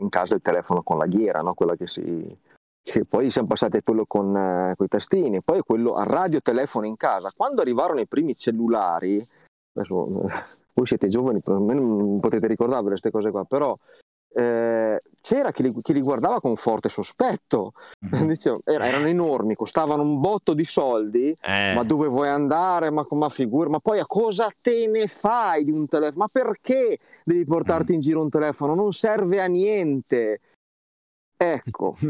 C: in casa il telefono con la ghiera, no? quella che si... Che poi siamo passati a quello con, eh, i tastini, poi quello a radio telefono in casa. Quando arrivarono i primi cellulari, adesso voi siete giovani, non potete ricordarvi queste cose qua, però eh, c'era chi li, chi li, guardava con forte sospetto, mm-hmm. Dicevo, era, erano enormi, costavano un botto di soldi, eh. ma dove vuoi andare, ma, ma figura, ma poi a cosa te ne fai di un telefono? Ma perché devi portarti mm. in giro un telefono? Non serve a niente. Ecco,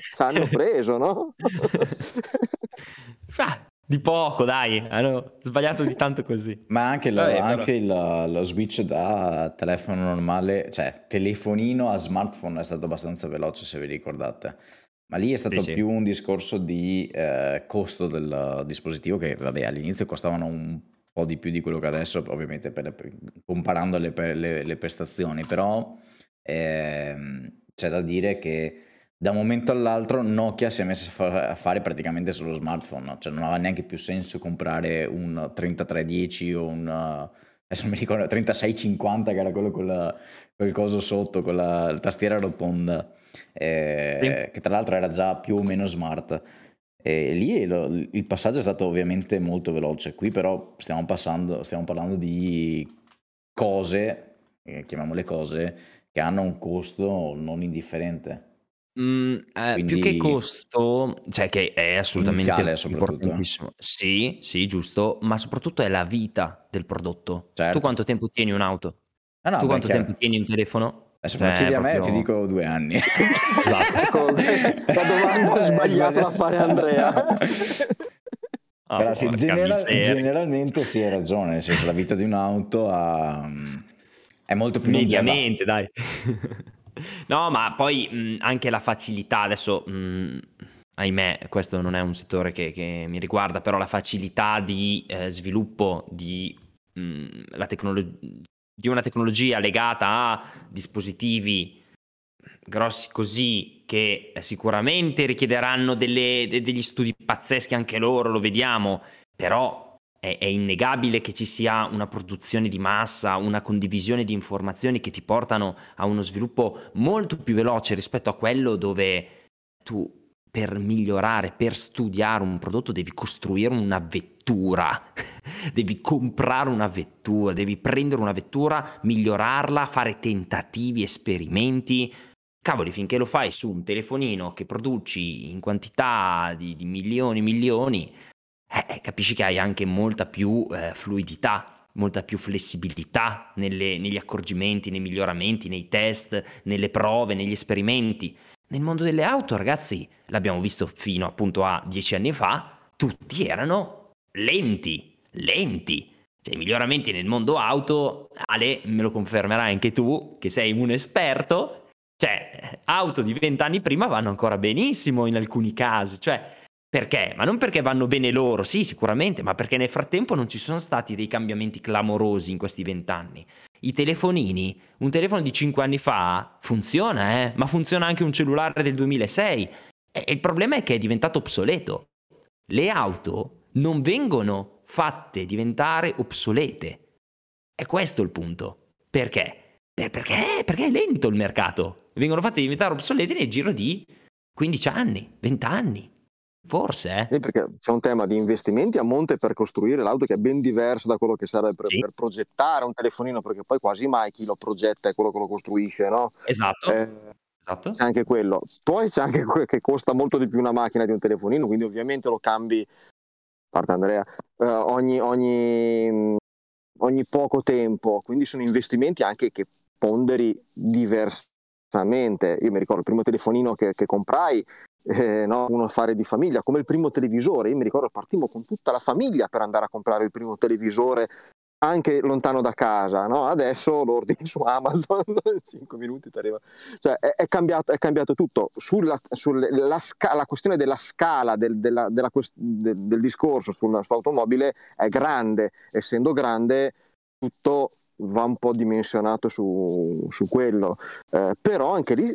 C: ci hanno preso, no?
A: Di poco, dai, hanno sbagliato di tanto così.
B: Ma anche, lo,
A: Vabbè,
B: anche il- lo switch da telefono normale, cioè telefonino a smartphone è stato abbastanza veloce se vi ricordate. Ma lì è stato
A: Sì, sì.
B: più un discorso di eh, costo del dispositivo che vabbè all'inizio costavano un po' di più di quello che adesso, ovviamente per le- per- comparando le, per- le- le prestazioni, però ehm, c'è da dire che da un momento all'altro Nokia si è messa a fa- a fare praticamente solo smartphone, cioè non aveva neanche più senso comprare un 3310 o un adesso mi ricordo 3650 che era quello con la- quel coso sotto con la, la tastiera rotonda eh, che tra l'altro era già più o meno smart. E lì lo- il passaggio è stato ovviamente molto veloce. Qui però stiamo, passando, stiamo parlando di cose, eh, chiamiamole cose, che hanno un costo non indifferente.
A: Mm, eh, Più che costo, cioè che è assolutamente importantissimo. Sì, sì, giusto, ma soprattutto è la vita del prodotto.
B: Certo.
A: Tu quanto tempo tieni un'auto?
B: Ah, no,
A: tu quanto
B: chiaro.
A: tempo tieni un telefono?
B: Adesso me lo
A: Cioè,
B: chiedi a me,
A: proprio-
B: ti dico due anni.
A: Esatto.
C: Ecco, la domanda
B: Eh,
C: sbagliata da
B: sbagliato.
C: fare Andrea.
A: Ah,
B: Però sì,
A: porca
B: genera-
A: miseria.
B: generalmente sì, hai ragione, nel senso la vita di un'auto ha- è molto più.
A: Mediamente, dai. no, ma poi mh, anche la facilità, adesso, mh, ahimè, questo non è un settore che, che mi riguarda, però la facilità di eh, sviluppo di, mh, tecnolo- di una tecnologia legata a dispositivi grossi così che sicuramente richiederanno delle- de- degli studi pazzeschi anche loro, lo vediamo, però è, è innegabile che ci sia una produzione di massa, una condivisione di informazioni che ti portano a uno sviluppo molto più veloce rispetto a quello dove tu per migliorare, per studiare un prodotto devi costruire una vettura, devi comprare una vettura, devi prendere una vettura, migliorarla, fare tentativi, esperimenti. Cavoli, finché lo fai su un telefonino che produci in quantità di, di milioni e milioni, eh, capisci che hai anche molta più eh, fluidità, molta più flessibilità nelle- negli accorgimenti, nei miglioramenti, nei test, nelle prove, negli esperimenti. Nel mondo delle auto, ragazzi, l'abbiamo visto fino appunto a dieci anni fa, tutti erano lenti, lenti. Cioè, i miglioramenti nel mondo auto, Ale, me lo confermerai anche tu, che sei un esperto, cioè, auto di vent'anni prima vanno ancora benissimo in alcuni casi, cioè, perché? Ma non perché vanno bene loro, sì, sicuramente, ma perché nel frattempo non ci sono stati dei cambiamenti clamorosi in questi vent'anni. I telefonini, un telefono di 5 anni fa funziona, eh, ma funziona anche un cellulare del 2006. E il problema è che è diventato obsoleto. Le auto non vengono fatte diventare obsolete. È questo il punto. Perché? Beh, perché? Perché è lento il mercato. Vengono fatte diventare obsoleti nel giro di 15 anni, 20 anni. Forse, eh.
C: Eh, perché c'è un tema di investimenti a monte per costruire l'auto che è ben diverso da quello che serve per,
A: Sì.
C: per progettare un telefonino, perché poi quasi mai chi lo progetta è quello che lo costruisce, no?
A: Esatto.
C: Eh,
A: esatto.
C: c'è anche quello. Poi c'è anche que- che costa molto di più una macchina di un telefonino, quindi ovviamente lo cambi, parte Andrea, eh, ogni, ogni, ogni poco tempo, quindi sono investimenti anche che ponderi diversamente. Io mi ricordo il primo telefonino che, che comprai, eh, no, uno affare di famiglia, come il primo televisore, io mi ricordo partimmo con tutta la famiglia per andare a comprare il primo televisore anche lontano da casa, no? adesso lo ordini su Amazon, in 5 minuti ti arriva. Cioè, è, è cambiato, è cambiato tutto. Sulla, sulla la, sca- la questione della scala del, della- della del- del discorso sulla sua automobile è grande, essendo grande tutto va un po' dimensionato su, su quello, Eh, però anche lì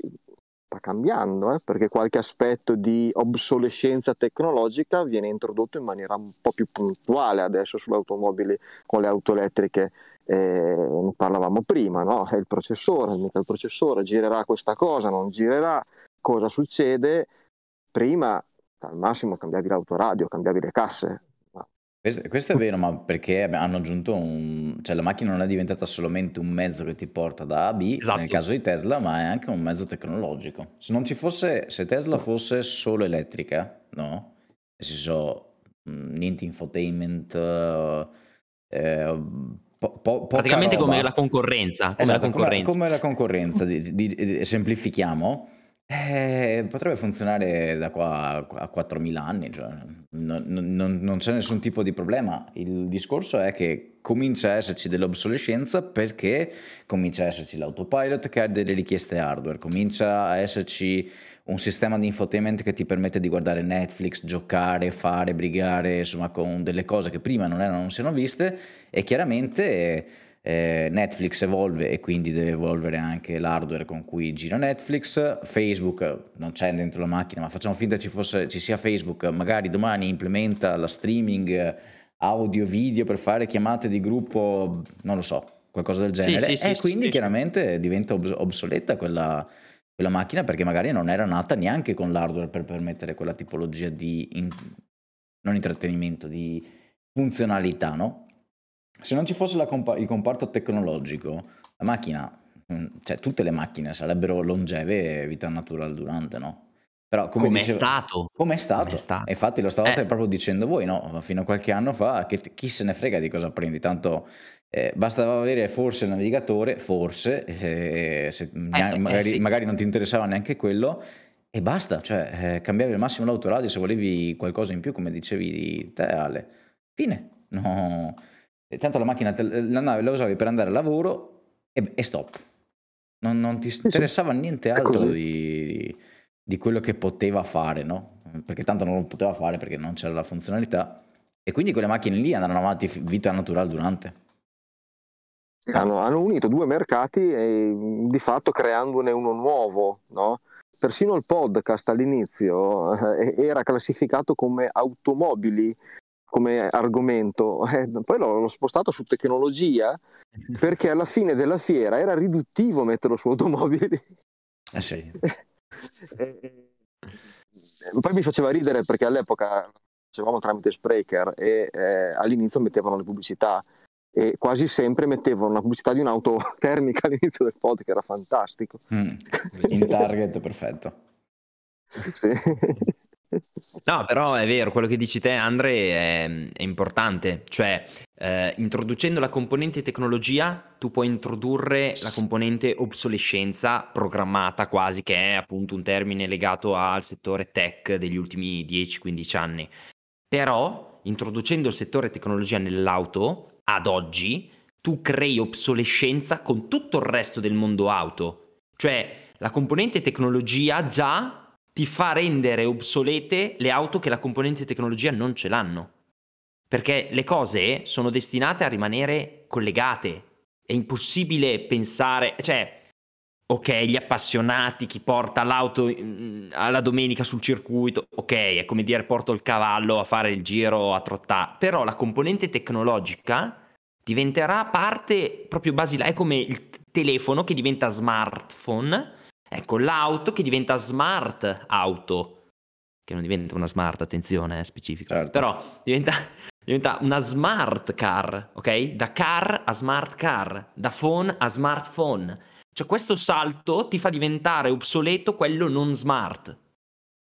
C: sta cambiando, eh, perché qualche aspetto di obsolescenza tecnologica viene introdotto in maniera un po' più puntuale adesso sulle automobili con le auto elettriche. Eh, parlavamo prima, no? È il processore, mica il processore, girerà questa cosa, non girerà, cosa succede? Prima al massimo cambiavi l'autoradio, cambiavi le casse.
B: Questo, questo è vero, ma perché hanno aggiunto un... cioè la macchina non è diventata solamente un mezzo che ti porta da A a B,
A: Esatto.
B: nel caso di Tesla, ma è anche un mezzo tecnologico. Se non ci fosse, se Tesla fosse solo elettrica, no? Nel senso, mh, niente infotainment, eh, eh, po- po- poca
A: Praticamente come
B: roba.
A: la concorrenza. Come
B: Esatto,
A: la concorrenza.
B: come la concorrenza, di- di- di- semplifichiamo. Eh, potrebbe funzionare da qua a 4.000 anni, cioè, non, non- non c'è nessun tipo di problema. Il discorso è che comincia a esserci dell'obsolescenza perché comincia a esserci l'autopilot che ha delle richieste hardware, comincia a esserci un sistema di infotainment che ti permette di guardare Netflix, giocare, fare, brigare, insomma, con delle cose che prima non erano, non si erano viste e chiaramente eh, Netflix evolve e quindi deve evolvere anche l'hardware con cui gira Netflix, Facebook non c'è dentro la macchina, ma facciamo finta ci, fosse, ci sia Facebook, magari domani implementa la streaming audio, video per fare chiamate di gruppo, non lo so, qualcosa del genere, sì, sì, e sì, quindi chiaramente diventa obsoleta quella quella macchina perché magari non era nata neanche con l'hardware per permettere quella tipologia di, in, non intrattenimento, di funzionalità, no? Se non ci fosse compa- il comparto tecnologico, la macchina, mm, cioè tutte le macchine sarebbero longeve vita natural durante, no?
A: Però come, come dicevo, è stato?
B: Come è stato? Com'è stato? Infatti lo stavate eh. proprio dicendo voi, no? Fino a qualche anno fa, che, chi se ne frega di cosa prendi? Tanto eh, bastava avere forse il navigatore, forse, eh, se, eh, magari, sì. magari, non ti interessava neanche quello, e basta, cioè eh, cambiavi al massimo l'autoradio se volevi qualcosa in più, come dicevi di te Ale. Fine, no. Tanto la macchina, te, la nave la usavi per andare al lavoro e, e stop. Non, non, ti interessava niente altro di, di quello che poteva fare, no? Perché tanto non lo poteva fare perché non c'era la funzionalità. E quindi quelle macchine lì andavano avanti vita naturale durante.
C: Hanno, hanno, unito due mercati e di fatto creandone uno nuovo, no? Persino il podcast all'inizio eh, era classificato come automobili come argomento, eh, poi l'ho, l'ho, spostato su tecnologia perché alla fine della fiera era riduttivo metterlo su automobili.
B: Eh sì.
C: e, poi mi faceva ridere perché all'epoca facevamo tramite Spreaker e eh, all'inizio mettevano le pubblicità e quasi sempre mettevano una pubblicità di un'auto termica all'inizio del pod che era fantastico.
B: Mm, in target perfetto.
A: Sì. No, però è vero, quello che dici te, Andre, è, è importante. Cioè, eh, introducendo la componente tecnologia, tu puoi introdurre la componente obsolescenza programmata quasi, che è appunto un termine legato al settore tech degli ultimi 10-15 anni. Però, introducendo il settore tecnologia nell'auto, ad oggi tu crei obsolescenza con tutto il resto del mondo auto. Cioè la componente tecnologia già ti fa rendere obsolete le auto che la componente tecnologia non ce l'hanno. Perché le cose sono destinate a rimanere collegate. È impossibile pensare, cioè ok, gli appassionati, chi porta l'auto mm, alla domenica sul circuito, ok, è come dire porto il cavallo a fare il giro a trottare, però la componente tecnologica diventerà parte proprio basilare, è come il telefono che diventa smartphone, ecco l'auto che diventa smart auto, che non diventa una smart, attenzione, è specifico, certo. però diventa, diventa una smart car, ok? Da car a smart car, da phone a smartphone cioè questo salto ti fa diventare obsoleto quello non smart.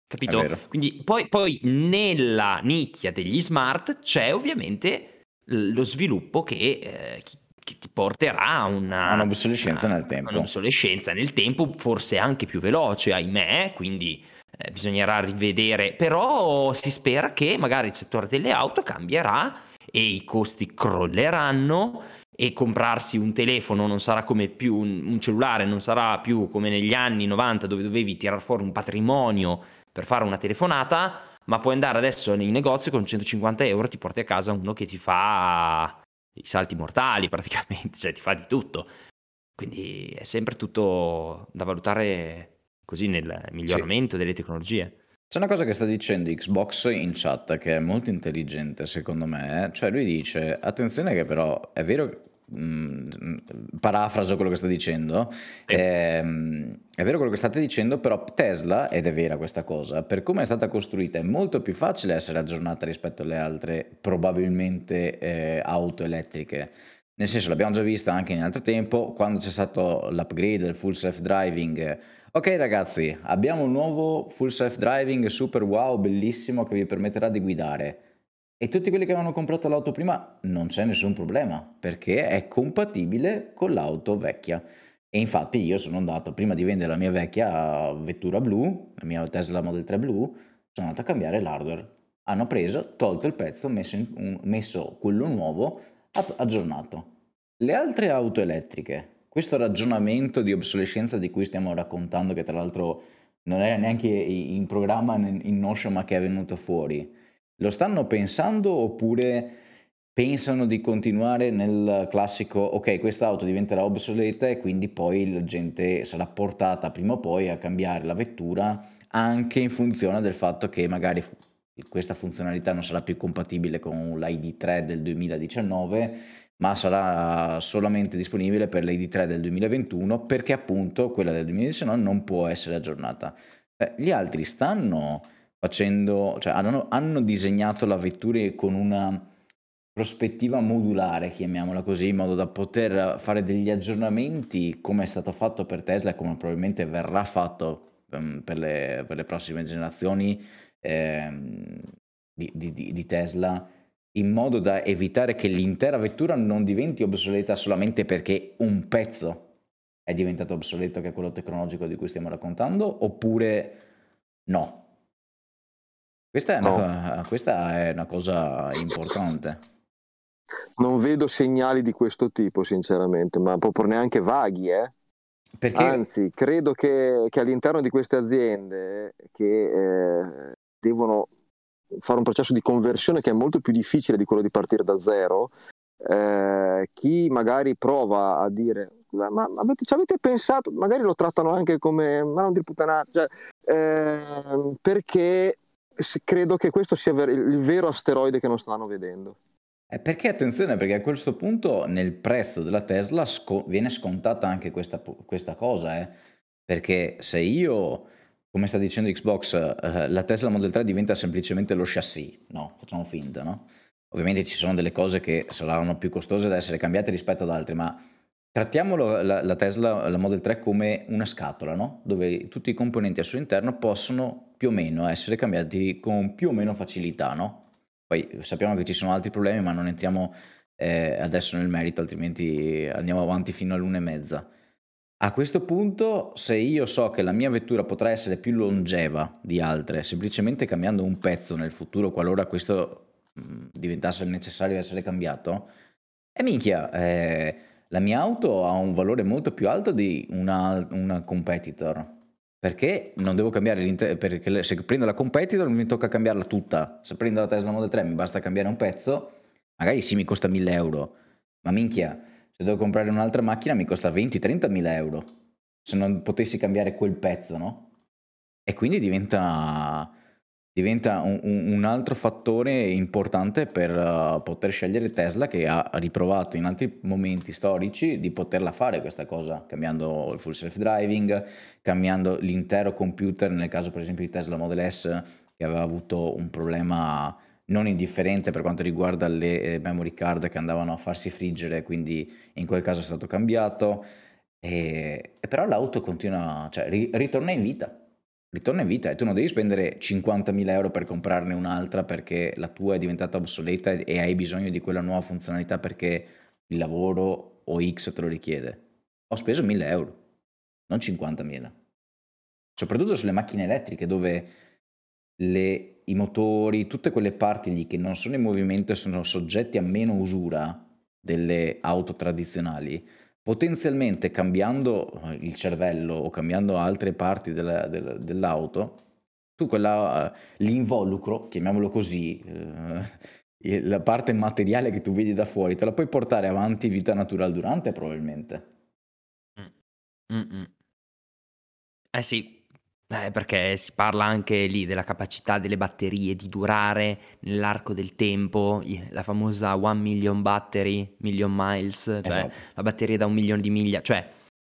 A: Capito? Quindi poi, poi nella nicchia degli smart c'è ovviamente lo sviluppo che, eh, che ti porterà a una,
B: un'obsolescenza una, nel tempo.
A: Un'obsolescenza nel tempo, forse anche più veloce, ahimè, quindi eh, bisognerà rivedere, però si spera che magari il settore delle auto cambierà e i costi crolleranno e comprarsi un telefono non sarà come più un, un, cellulare, non sarà più come negli anni 90 dove dovevi tirare fuori un patrimonio per fare una telefonata, ma puoi andare adesso nei negozi con 150 euro ti porti a casa uno che ti fa i salti mortali praticamente, cioè ti fa di tutto. Quindi è sempre tutto da valutare così nel miglioramento sì. delle tecnologie.
B: C'è una cosa che sta dicendo Xbox in chat che è molto intelligente secondo me, eh. cioè lui dice attenzione che però è vero, parafraso quello che sta dicendo, è, ehm, è vero quello che state dicendo, però Tesla, ed è vera questa cosa, per come è stata costruita è molto più facile essere aggiornata rispetto alle altre probabilmente eh, auto elettriche. Nel senso l'abbiamo già vista anche in altro tempo, quando c'è stato l'upgrade del full self driving Ok ragazzi, abbiamo un nuovo full self driving super wow, bellissimo che vi permetterà di guidare. E tutti quelli che avevano comprato l'auto prima non c'è nessun problema perché è compatibile con l'auto vecchia. E infatti io sono andato, prima di vendere la mia vecchia vettura blu, la mia Tesla Model 3 blu, sono andato a cambiare l'hardware. Hanno preso, tolto il pezzo, messo, in, messo quello nuovo, aggiornato. Le altre auto elettriche, questo ragionamento di obsolescenza di cui stiamo raccontando, che tra l'altro non era neanche in programma in Notion ma che è venuto fuori, lo stanno pensando oppure pensano di continuare nel classico ok questa auto diventerà obsoleta e quindi poi la gente sarà portata prima o poi a cambiare la vettura anche in funzione del fatto che magari questa funzionalità non sarà più compatibile con l'ID3 del 2019 ma sarà solamente disponibile per l'ID3 del 2021 perché appunto quella del 2019 non può essere aggiornata. Eh, gli altri stanno facendo, cioè hanno, hanno disegnato la vettura con una prospettiva modulare, chiamiamola così, in modo da poter fare degli aggiornamenti come è stato fatto per Tesla e come probabilmente verrà fatto um, per, le, per, le, prossime generazioni eh, di, di, di, Tesla, in modo da evitare che l'intera vettura non diventi obsoleta solamente perché un pezzo è diventato obsoleto, che è quello tecnologico di cui stiamo raccontando, oppure no. Questa è una, no. questa è una cosa importante.
C: Non vedo segnali di questo tipo, sinceramente, ma proprio neanche vaghi, eh? Perché? Anzi, credo che, che, all'interno di queste aziende che eh, devono fare un processo di conversione che è molto più difficile di quello di partire da zero, eh, chi magari prova a dire ma, avete, ci avete pensato, magari lo trattano anche come ma non di puttanata, cioè, eh, perché credo che questo sia il vero asteroide che non stanno vedendo.
B: Eh, perché attenzione, perché a questo punto nel prezzo della Tesla sco- viene scontata anche questa, questa cosa, eh? perché se io, come sta dicendo Xbox, eh, la Tesla Model 3 diventa semplicemente lo chassis, no, facciamo finta, no? Ovviamente ci sono delle cose che saranno più costose da essere cambiate rispetto ad altre, ma trattiamolo la, la Tesla, la Model 3 come una scatola, no? Dove tutti i componenti al suo interno possono più o meno essere cambiati con più o meno facilità, no? Poi sappiamo che ci sono altri problemi, ma non entriamo eh, adesso nel merito, altrimenti andiamo avanti fino all'una e mezza. A questo punto, se io so che la mia vettura potrà essere più longeva di altre, semplicemente cambiando un pezzo nel futuro, qualora questo mh, diventasse necessario essere cambiato, e minchia, eh, la mia auto ha un valore molto più alto di una, una competitor perché non devo cambiare l'intera perché se prendo la competitor mi tocca cambiarla tutta se prendo la Tesla Model 3 mi basta cambiare un pezzo magari sì mi costa 1000 euro ma minchia se devo comprare un'altra macchina mi costa 20-30 mila euro se non potessi cambiare quel pezzo no? e quindi diventa diventa un, un, altro fattore importante per uh, poter scegliere Tesla che ha riprovato in altri momenti storici di poterla fare questa cosa, cambiando il full self driving, cambiando l'intero computer, nel caso per esempio di Tesla Model S che aveva avuto un problema non indifferente per quanto riguarda le eh, memory card che andavano a farsi friggere, quindi in quel caso è stato cambiato. E, e però l'auto continua, cioè ri, ritorna in vita ritorna in vita e tu non devi spendere 50.000 euro per comprarne un'altra perché la tua è diventata obsoleta e hai bisogno di quella nuova funzionalità perché il lavoro o X te lo richiede. Ho speso 1.000 euro, non 50.000. Soprattutto sulle macchine elettriche dove le, i motori, tutte quelle parti lì che non sono in movimento e sono soggetti a meno usura delle auto tradizionali, potenzialmente cambiando eh, il cervello o cambiando altre parti della, della, dell'auto, tu quella, eh, l'involucro, chiamiamolo così, eh, la parte materiale che tu vedi da fuori, te la puoi portare avanti vita natural durante probabilmente.
A: Mm-mm. Eh sì, eh, perché si parla anche lì della capacità delle batterie di durare nell'arco del tempo, la famosa one million battery, million miles, cioè esatto. la batteria da un milione di miglia, cioè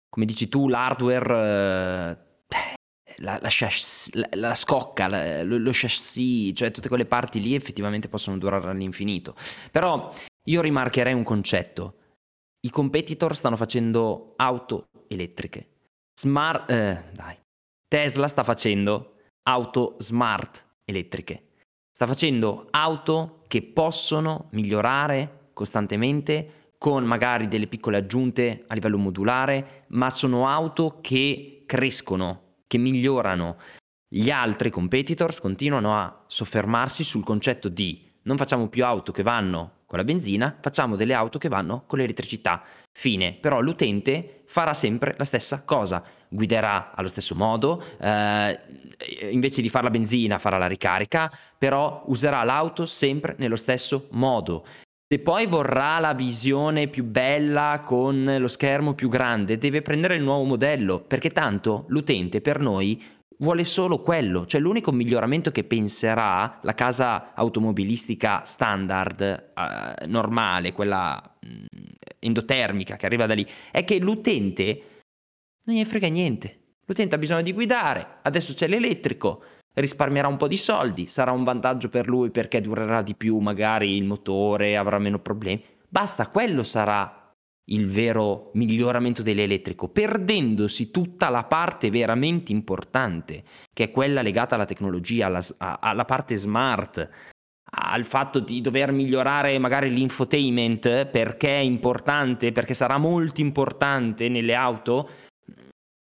A: come dici tu l'hardware, eh, la, la, chassis, la, la scocca, la, lo, lo chassis, cioè tutte quelle parti lì effettivamente possono durare all'infinito. Però io rimarcherei un concetto, i competitor stanno facendo auto elettriche. Smart, eh, dai, Tesla sta facendo auto smart elettriche. Sta facendo auto che possono migliorare costantemente con magari delle piccole aggiunte a livello modulare, ma sono auto che crescono, che migliorano. Gli altri competitors continuano a soffermarsi sul concetto di non facciamo più auto che vanno con la benzina, facciamo delle auto che vanno con l'elettricità. Fine. Però l'utente farà sempre la stessa cosa, guiderà allo stesso modo, eh, invece di fare la benzina farà la ricarica, però userà l'auto sempre nello stesso modo. Se poi vorrà la visione più bella con lo schermo più grande, deve prendere il nuovo modello, perché tanto l'utente per noi vuole solo quello, cioè l'unico miglioramento che penserà la casa automobilistica standard eh, normale, quella mm, endotermica che arriva da lì, è che l'utente non gli frega niente. L'utente ha bisogno di guidare, adesso c'è l'elettrico, risparmierà un po' di soldi, sarà un vantaggio per lui perché durerà di più magari il motore, avrà meno problemi. Basta, quello sarà il vero miglioramento dell'elettrico, perdendosi tutta la parte veramente importante, che è quella legata alla tecnologia, alla, alla parte smart, al fatto di dover migliorare magari l'infotainment perché è importante, perché sarà molto importante nelle auto,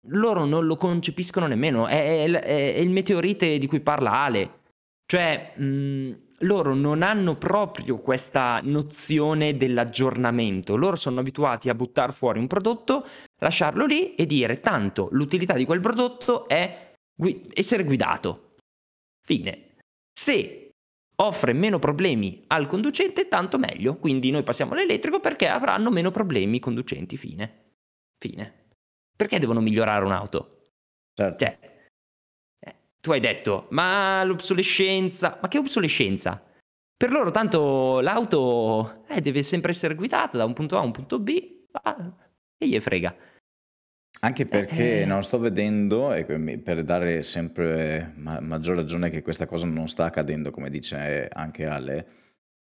A: loro non lo concepiscono nemmeno, è, è, è il meteorite di cui parla Ale. Cioè, mh, loro non hanno proprio questa nozione dell'aggiornamento, loro sono abituati a buttare fuori un prodotto, lasciarlo lì e dire tanto l'utilità di quel prodotto è gui- essere guidato. Fine. Se offre meno problemi al conducente, tanto meglio. Quindi noi passiamo all'elettrico perché avranno meno problemi i conducenti. Fine. Fine. Perché devono migliorare un'auto?
B: Certo.
A: Cioè, tu hai detto, ma l'obsolescenza, ma che obsolescenza? Per loro tanto l'auto eh, deve sempre essere guidata da un punto A a un punto B, ma che gli frega?
B: Anche perché eh. non sto vedendo, e per dare sempre ma- maggior ragione che questa cosa non sta accadendo, come dice anche Ale,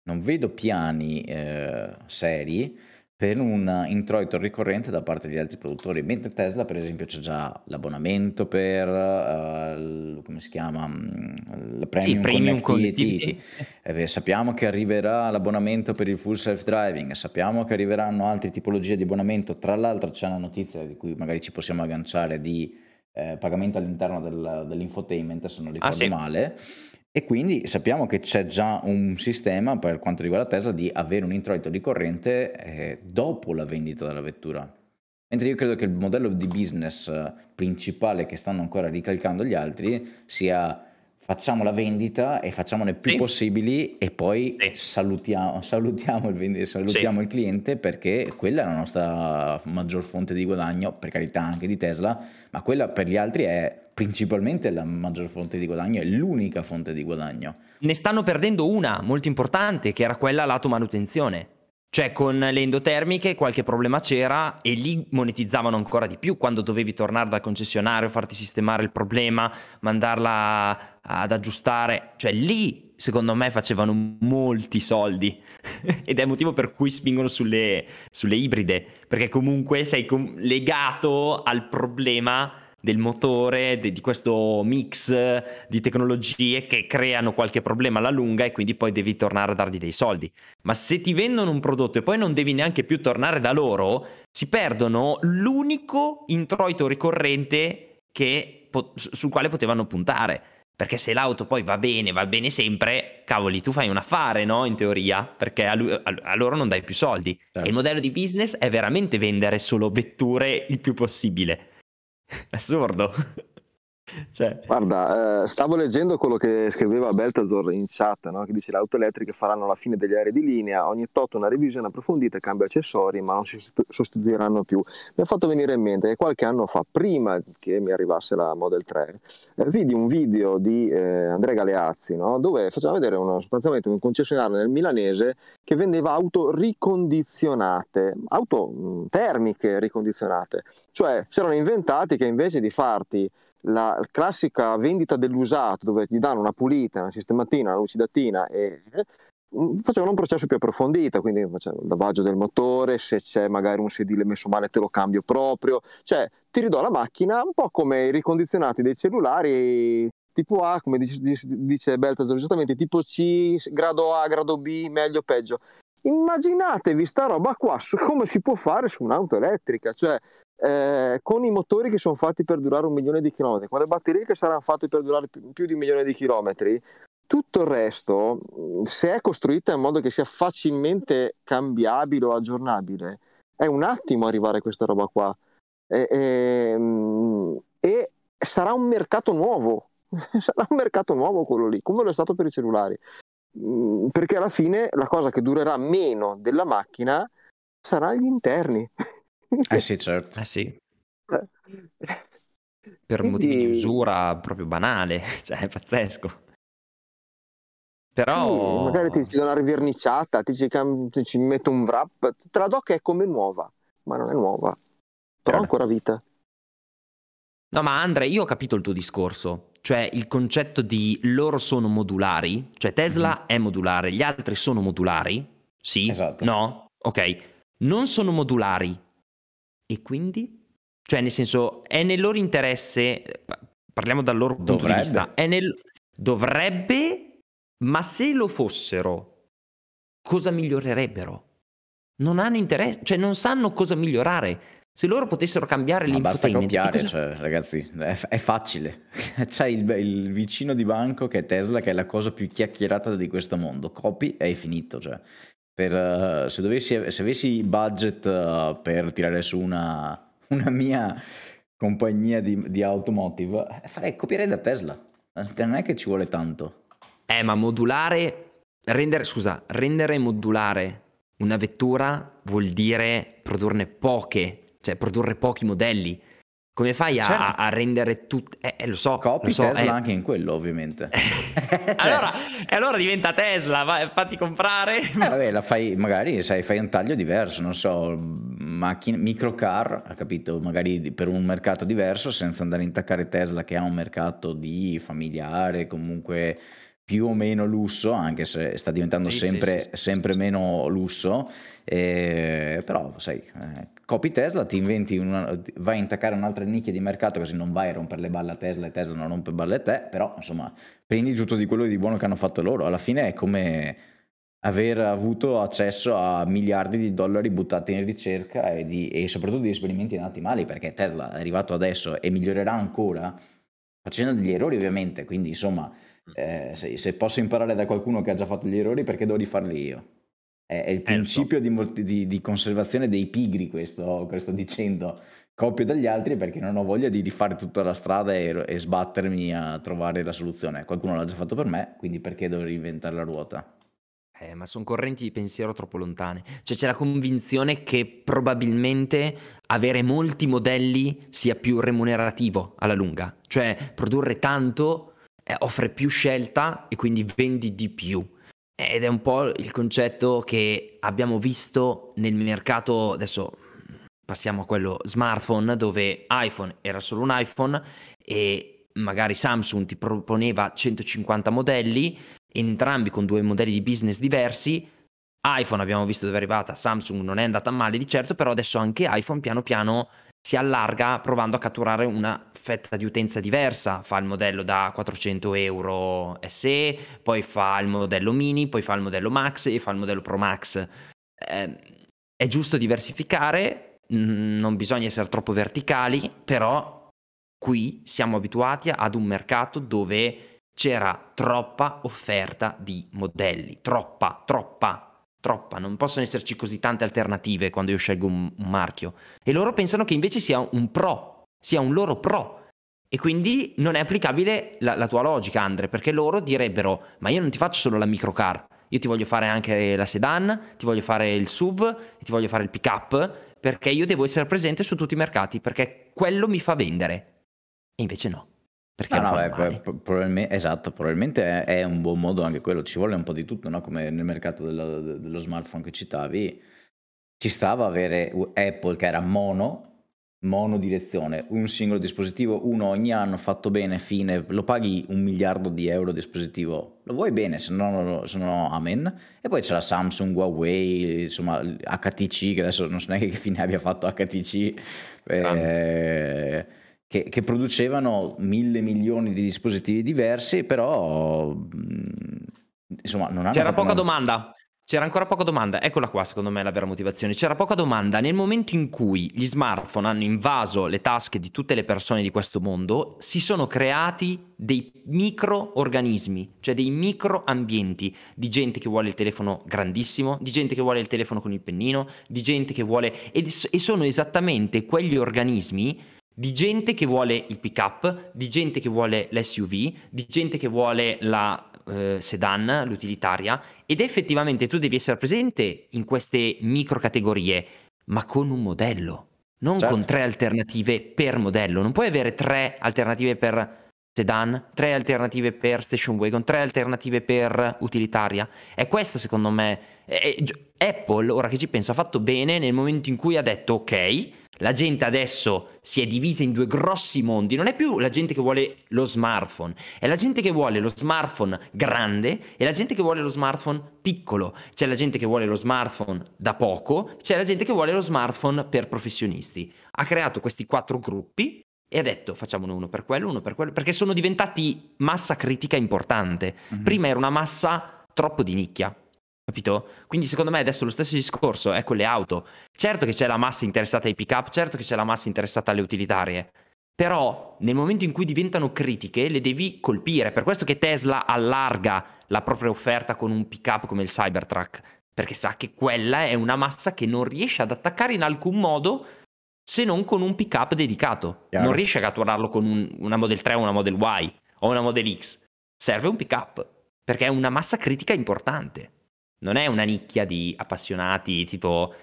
B: non vedo piani eh, seri per un introito ricorrente da parte degli altri produttori, mentre Tesla per esempio c'è già l'abbonamento per, uh, come si chiama, la Premium, sì, premium Connectivity, eh, sappiamo che arriverà l'abbonamento per il full self-driving, sappiamo che arriveranno altre tipologie di abbonamento, tra l'altro c'è una notizia di cui magari ci possiamo agganciare di eh, pagamento all'interno del, dell'infotainment, se non ricordo ah, sì. male, e quindi sappiamo che c'è già un sistema per quanto riguarda Tesla di avere un introito ricorrente eh, dopo la vendita della vettura. Mentre io credo che il modello di business principale che stanno ancora ricalcando gli altri sia facciamo la vendita e facciamone più sì. possibili e poi sì. salutiamo, salutiamo, il, vend- salutiamo sì. il cliente perché quella è la nostra maggior fonte di guadagno, per carità anche di Tesla, ma quella per gli altri è principalmente la maggior fonte di guadagno, è l'unica fonte di guadagno.
A: Ne stanno perdendo una molto importante che era quella lato manutenzione. Cioè con le endotermiche qualche problema c'era e lì monetizzavano ancora di più. Quando dovevi tornare dal concessionario, farti sistemare il problema, mandarla ad aggiustare. Cioè lì secondo me facevano molti soldi. Ed è il motivo per cui spingono sulle, sulle ibride, perché comunque sei com- legato al problema del motore, de, di questo mix di tecnologie che creano qualche problema alla lunga e quindi poi devi tornare a dargli dei soldi. Ma se ti vendono un prodotto e poi non devi neanche più tornare da loro, si perdono l'unico introito ricorrente che, sul quale potevano puntare. Perché se l'auto poi va bene, va bene sempre, cavoli, tu fai un affare, no? In teoria, perché a, lui, a, a loro non dai più soldi. Certo. E il modello di business è veramente vendere solo vetture il più possibile. Assurdo.
C: Cioè. Guarda, eh, stavo leggendo quello che scriveva Beltazor in chat, no? che dice le auto elettriche faranno la fine degli aerei di linea, ogni tot una revisione approfondita, cambio accessori, ma non si sostituiranno più. Mi ha fatto venire in mente che qualche anno fa, prima che mi arrivasse la Model 3, eh, vidi un video di eh, Andrea Galeazzi, no? dove faceva vedere uno, sostanzialmente un concessionario nel milanese che vendeva auto ricondizionate, auto mh, termiche ricondizionate, cioè si erano inventati che invece di farti la classica vendita dell'usato dove ti danno una pulita, una sistematina, una lucidatina e mm, facevano un processo più approfondito, quindi facevano il lavaggio del motore, se c'è magari un sedile messo male te lo cambio proprio, cioè ti ridò la macchina un po' come i ricondizionati dei cellulari tipo A, come dice, dice Beltasar giustamente, tipo C, grado A, grado B, meglio, peggio. Immaginatevi sta roba qua su come si può fare su un'auto elettrica, cioè eh, con i motori che sono fatti per durare un milione di chilometri, con le batterie che saranno fatte per durare più, di un milione di chilometri, tutto il resto, se è costruita in modo che sia facilmente cambiabile o aggiornabile, è un attimo arrivare a questa roba qua. E, e, e sarà un mercato nuovo, sarà un mercato nuovo quello lì, come lo è stato per i cellulari. Mm, perché alla fine la cosa che durerà meno della macchina sarà gli interni.
B: Eh sì, certo.
A: Eh sì. Per Quindi... motivi di usura proprio banale, cioè è pazzesco. Però...
C: Sì, magari ti ci do una riverniciata, ti ci, ti ci metto un wrap, te la do che è come nuova, ma non è nuova, però ha ancora vita.
A: No, ma Andre, io ho capito il tuo discorso, cioè il concetto di loro sono modulari, cioè Tesla mm-hmm. è modulare, gli altri sono modulari? Sì? Esatto. No? Ok. Non sono modulari. E quindi? Cioè, nel senso, è nel loro interesse, parliamo dal loro punto dovrebbe. di vista, è nel... dovrebbe, ma se lo fossero, cosa migliorerebbero? Non hanno interesse, cioè non sanno cosa migliorare. Se loro potessero cambiare Ma
B: basta copiare, cosa... cioè, ragazzi, è, è facile. C'hai il, il, vicino di banco che è Tesla, che è la cosa più chiacchierata di questo mondo. Copi e hai finito, cioè. Per, uh, se, dovessi, se avessi budget uh, per tirare su una, una mia compagnia di, di automotive, eh, farei copiare da Tesla. Non è che ci vuole tanto.
A: Eh, ma modulare, rendere, scusa, rendere modulare una vettura vuol dire produrne poche cioè produrre pochi modelli. Come fai a, certo. a rendere tutto? Eh, eh, lo so.
B: Copi
A: lo so,
B: Tesla
A: eh.
B: anche in quello, ovviamente.
A: cioè... allora, allora, diventa Tesla, vai, fatti comprare.
B: Eh, vabbè, la fai, magari sai, fai un taglio diverso, non so, macchine, microcar, ha capito? Magari per un mercato diverso, senza andare a intaccare Tesla che ha un mercato di familiare, comunque più o meno lusso, anche se sta diventando sì, sempre, sì, sì, sempre meno lusso, eh, però sai, eh, copi Tesla, ti inventi una, vai a intaccare un'altra nicchia di mercato così non vai a rompere le balle a Tesla e Tesla non rompe balle a te, però insomma prendi tutto di quello di buono che hanno fatto loro, alla fine è come aver avuto accesso a miliardi di dollari buttati in ricerca e, di, e soprattutto di esperimenti nati male, perché Tesla è arrivato adesso e migliorerà ancora facendo degli errori ovviamente, quindi insomma eh, se, se, posso imparare da qualcuno che ha già fatto gli errori, perché devo rifarli io? È, è il eh, principio di, di, di, conservazione dei pigri, questo, questo dicendo. Copio dagli altri perché non ho voglia di rifare tutta la strada e, e sbattermi a trovare la soluzione. Qualcuno l'ha già fatto per me, quindi perché devo reinventare la ruota?
A: Eh, ma sono correnti di pensiero troppo lontane. Cioè c'è la convinzione che probabilmente avere molti modelli sia più remunerativo alla lunga. Cioè produrre tanto eh, offre più scelta e quindi vendi di più. Ed è un po' il concetto che abbiamo visto nel mercato, adesso passiamo a quello smartphone, dove iPhone era solo un iPhone e magari Samsung ti proponeva 150 modelli, entrambi con due modelli di business diversi. iPhone abbiamo visto dove è arrivata, Samsung non è andata male di certo, però adesso anche iPhone piano piano si allarga provando a catturare una fetta di utenza diversa, fa il modello da 400 euro SE, poi fa il modello mini, poi fa il modello max e fa il modello pro max. Eh, è giusto diversificare, non bisogna essere troppo verticali, però qui siamo abituati ad un mercato dove c'era troppa offerta di modelli, troppa, troppa troppa, non possono esserci così tante alternative quando io scelgo un, un marchio. E loro pensano che invece sia un pro, sia un loro pro. E quindi non è applicabile la, la, tua logica, Andre, perché loro direbbero: Ma io non ti faccio solo la microcar, io ti voglio fare anche la sedan, ti voglio fare il SUV, ti voglio fare il pick up, perché io devo essere presente su tutti i mercati, perché quello mi fa vendere. E invece no. Perché
B: no, no, beh, probabilmente, esatto, probabilmente è, è, un buon modo anche quello, ci vuole un po' di tutto, no? come nel mercato dello, dello smartphone che citavi, ci stava avere Apple che era mono, mono direzione, un singolo dispositivo, uno ogni anno, fatto bene, fine, lo paghi un miliardo di euro di dispositivo, lo vuoi bene, se no, se no amen. E poi c'era Samsung, Huawei, insomma HTC, che adesso non so neanche che fine abbia fatto HTC. Eh, che, che, producevano mille milioni di dispositivi diversi, però insomma non hanno
A: C'era poca una... domanda. C'era ancora poca domanda, eccola qua secondo me la vera motivazione. C'era poca domanda nel momento in cui gli smartphone hanno invaso le tasche di tutte le persone di questo mondo, si sono creati dei microorganismi, cioè dei microambienti di gente che vuole il telefono grandissimo, di gente che vuole il telefono con il pennino, di gente che vuole... e, e sono esattamente quegli organismi di gente che vuole il pick up, di gente che vuole l'SUV, di gente che vuole la eh, sedan, l'utilitaria, ed effettivamente tu devi essere presente in queste micro categorie, ma con un modello, non certo. con tre alternative per modello. Non puoi avere tre alternative per sedan, tre alternative per station wagon, tre alternative per utilitaria. E questa secondo me... È, è, Apple, ora che ci penso, ha fatto bene nel momento in cui ha detto ok, la gente adesso si è divisa in due grossi mondi, non è più la gente che vuole lo smartphone, è la gente che vuole lo smartphone grande e la gente che vuole lo smartphone piccolo. C'è la gente che vuole lo smartphone da poco, c'è la gente che vuole lo smartphone per professionisti. Ha creato questi quattro gruppi e ha detto facciamone uno per quello, uno per quello, perché sono diventati massa critica importante. Mm-hmm. Prima era una massa troppo di nicchia, Capito? Quindi secondo me adesso lo stesso discorso è con le auto. Certo che c'è la massa interessata ai pick up, certo che c'è la massa interessata alle utilitarie, però nel momento in cui diventano critiche le devi colpire. Per questo che Tesla allarga la propria offerta con un pick up come il Cybertruck, perché sa che quella è una massa che non riesce ad attaccare in alcun modo se non con un pick up dedicato. Chiaro. Non riesce a catturarlo con un, una Model 3 o una Model Y o una Model X. Serve un pick up perché è una massa critica importante non è una nicchia di appassionati tipo...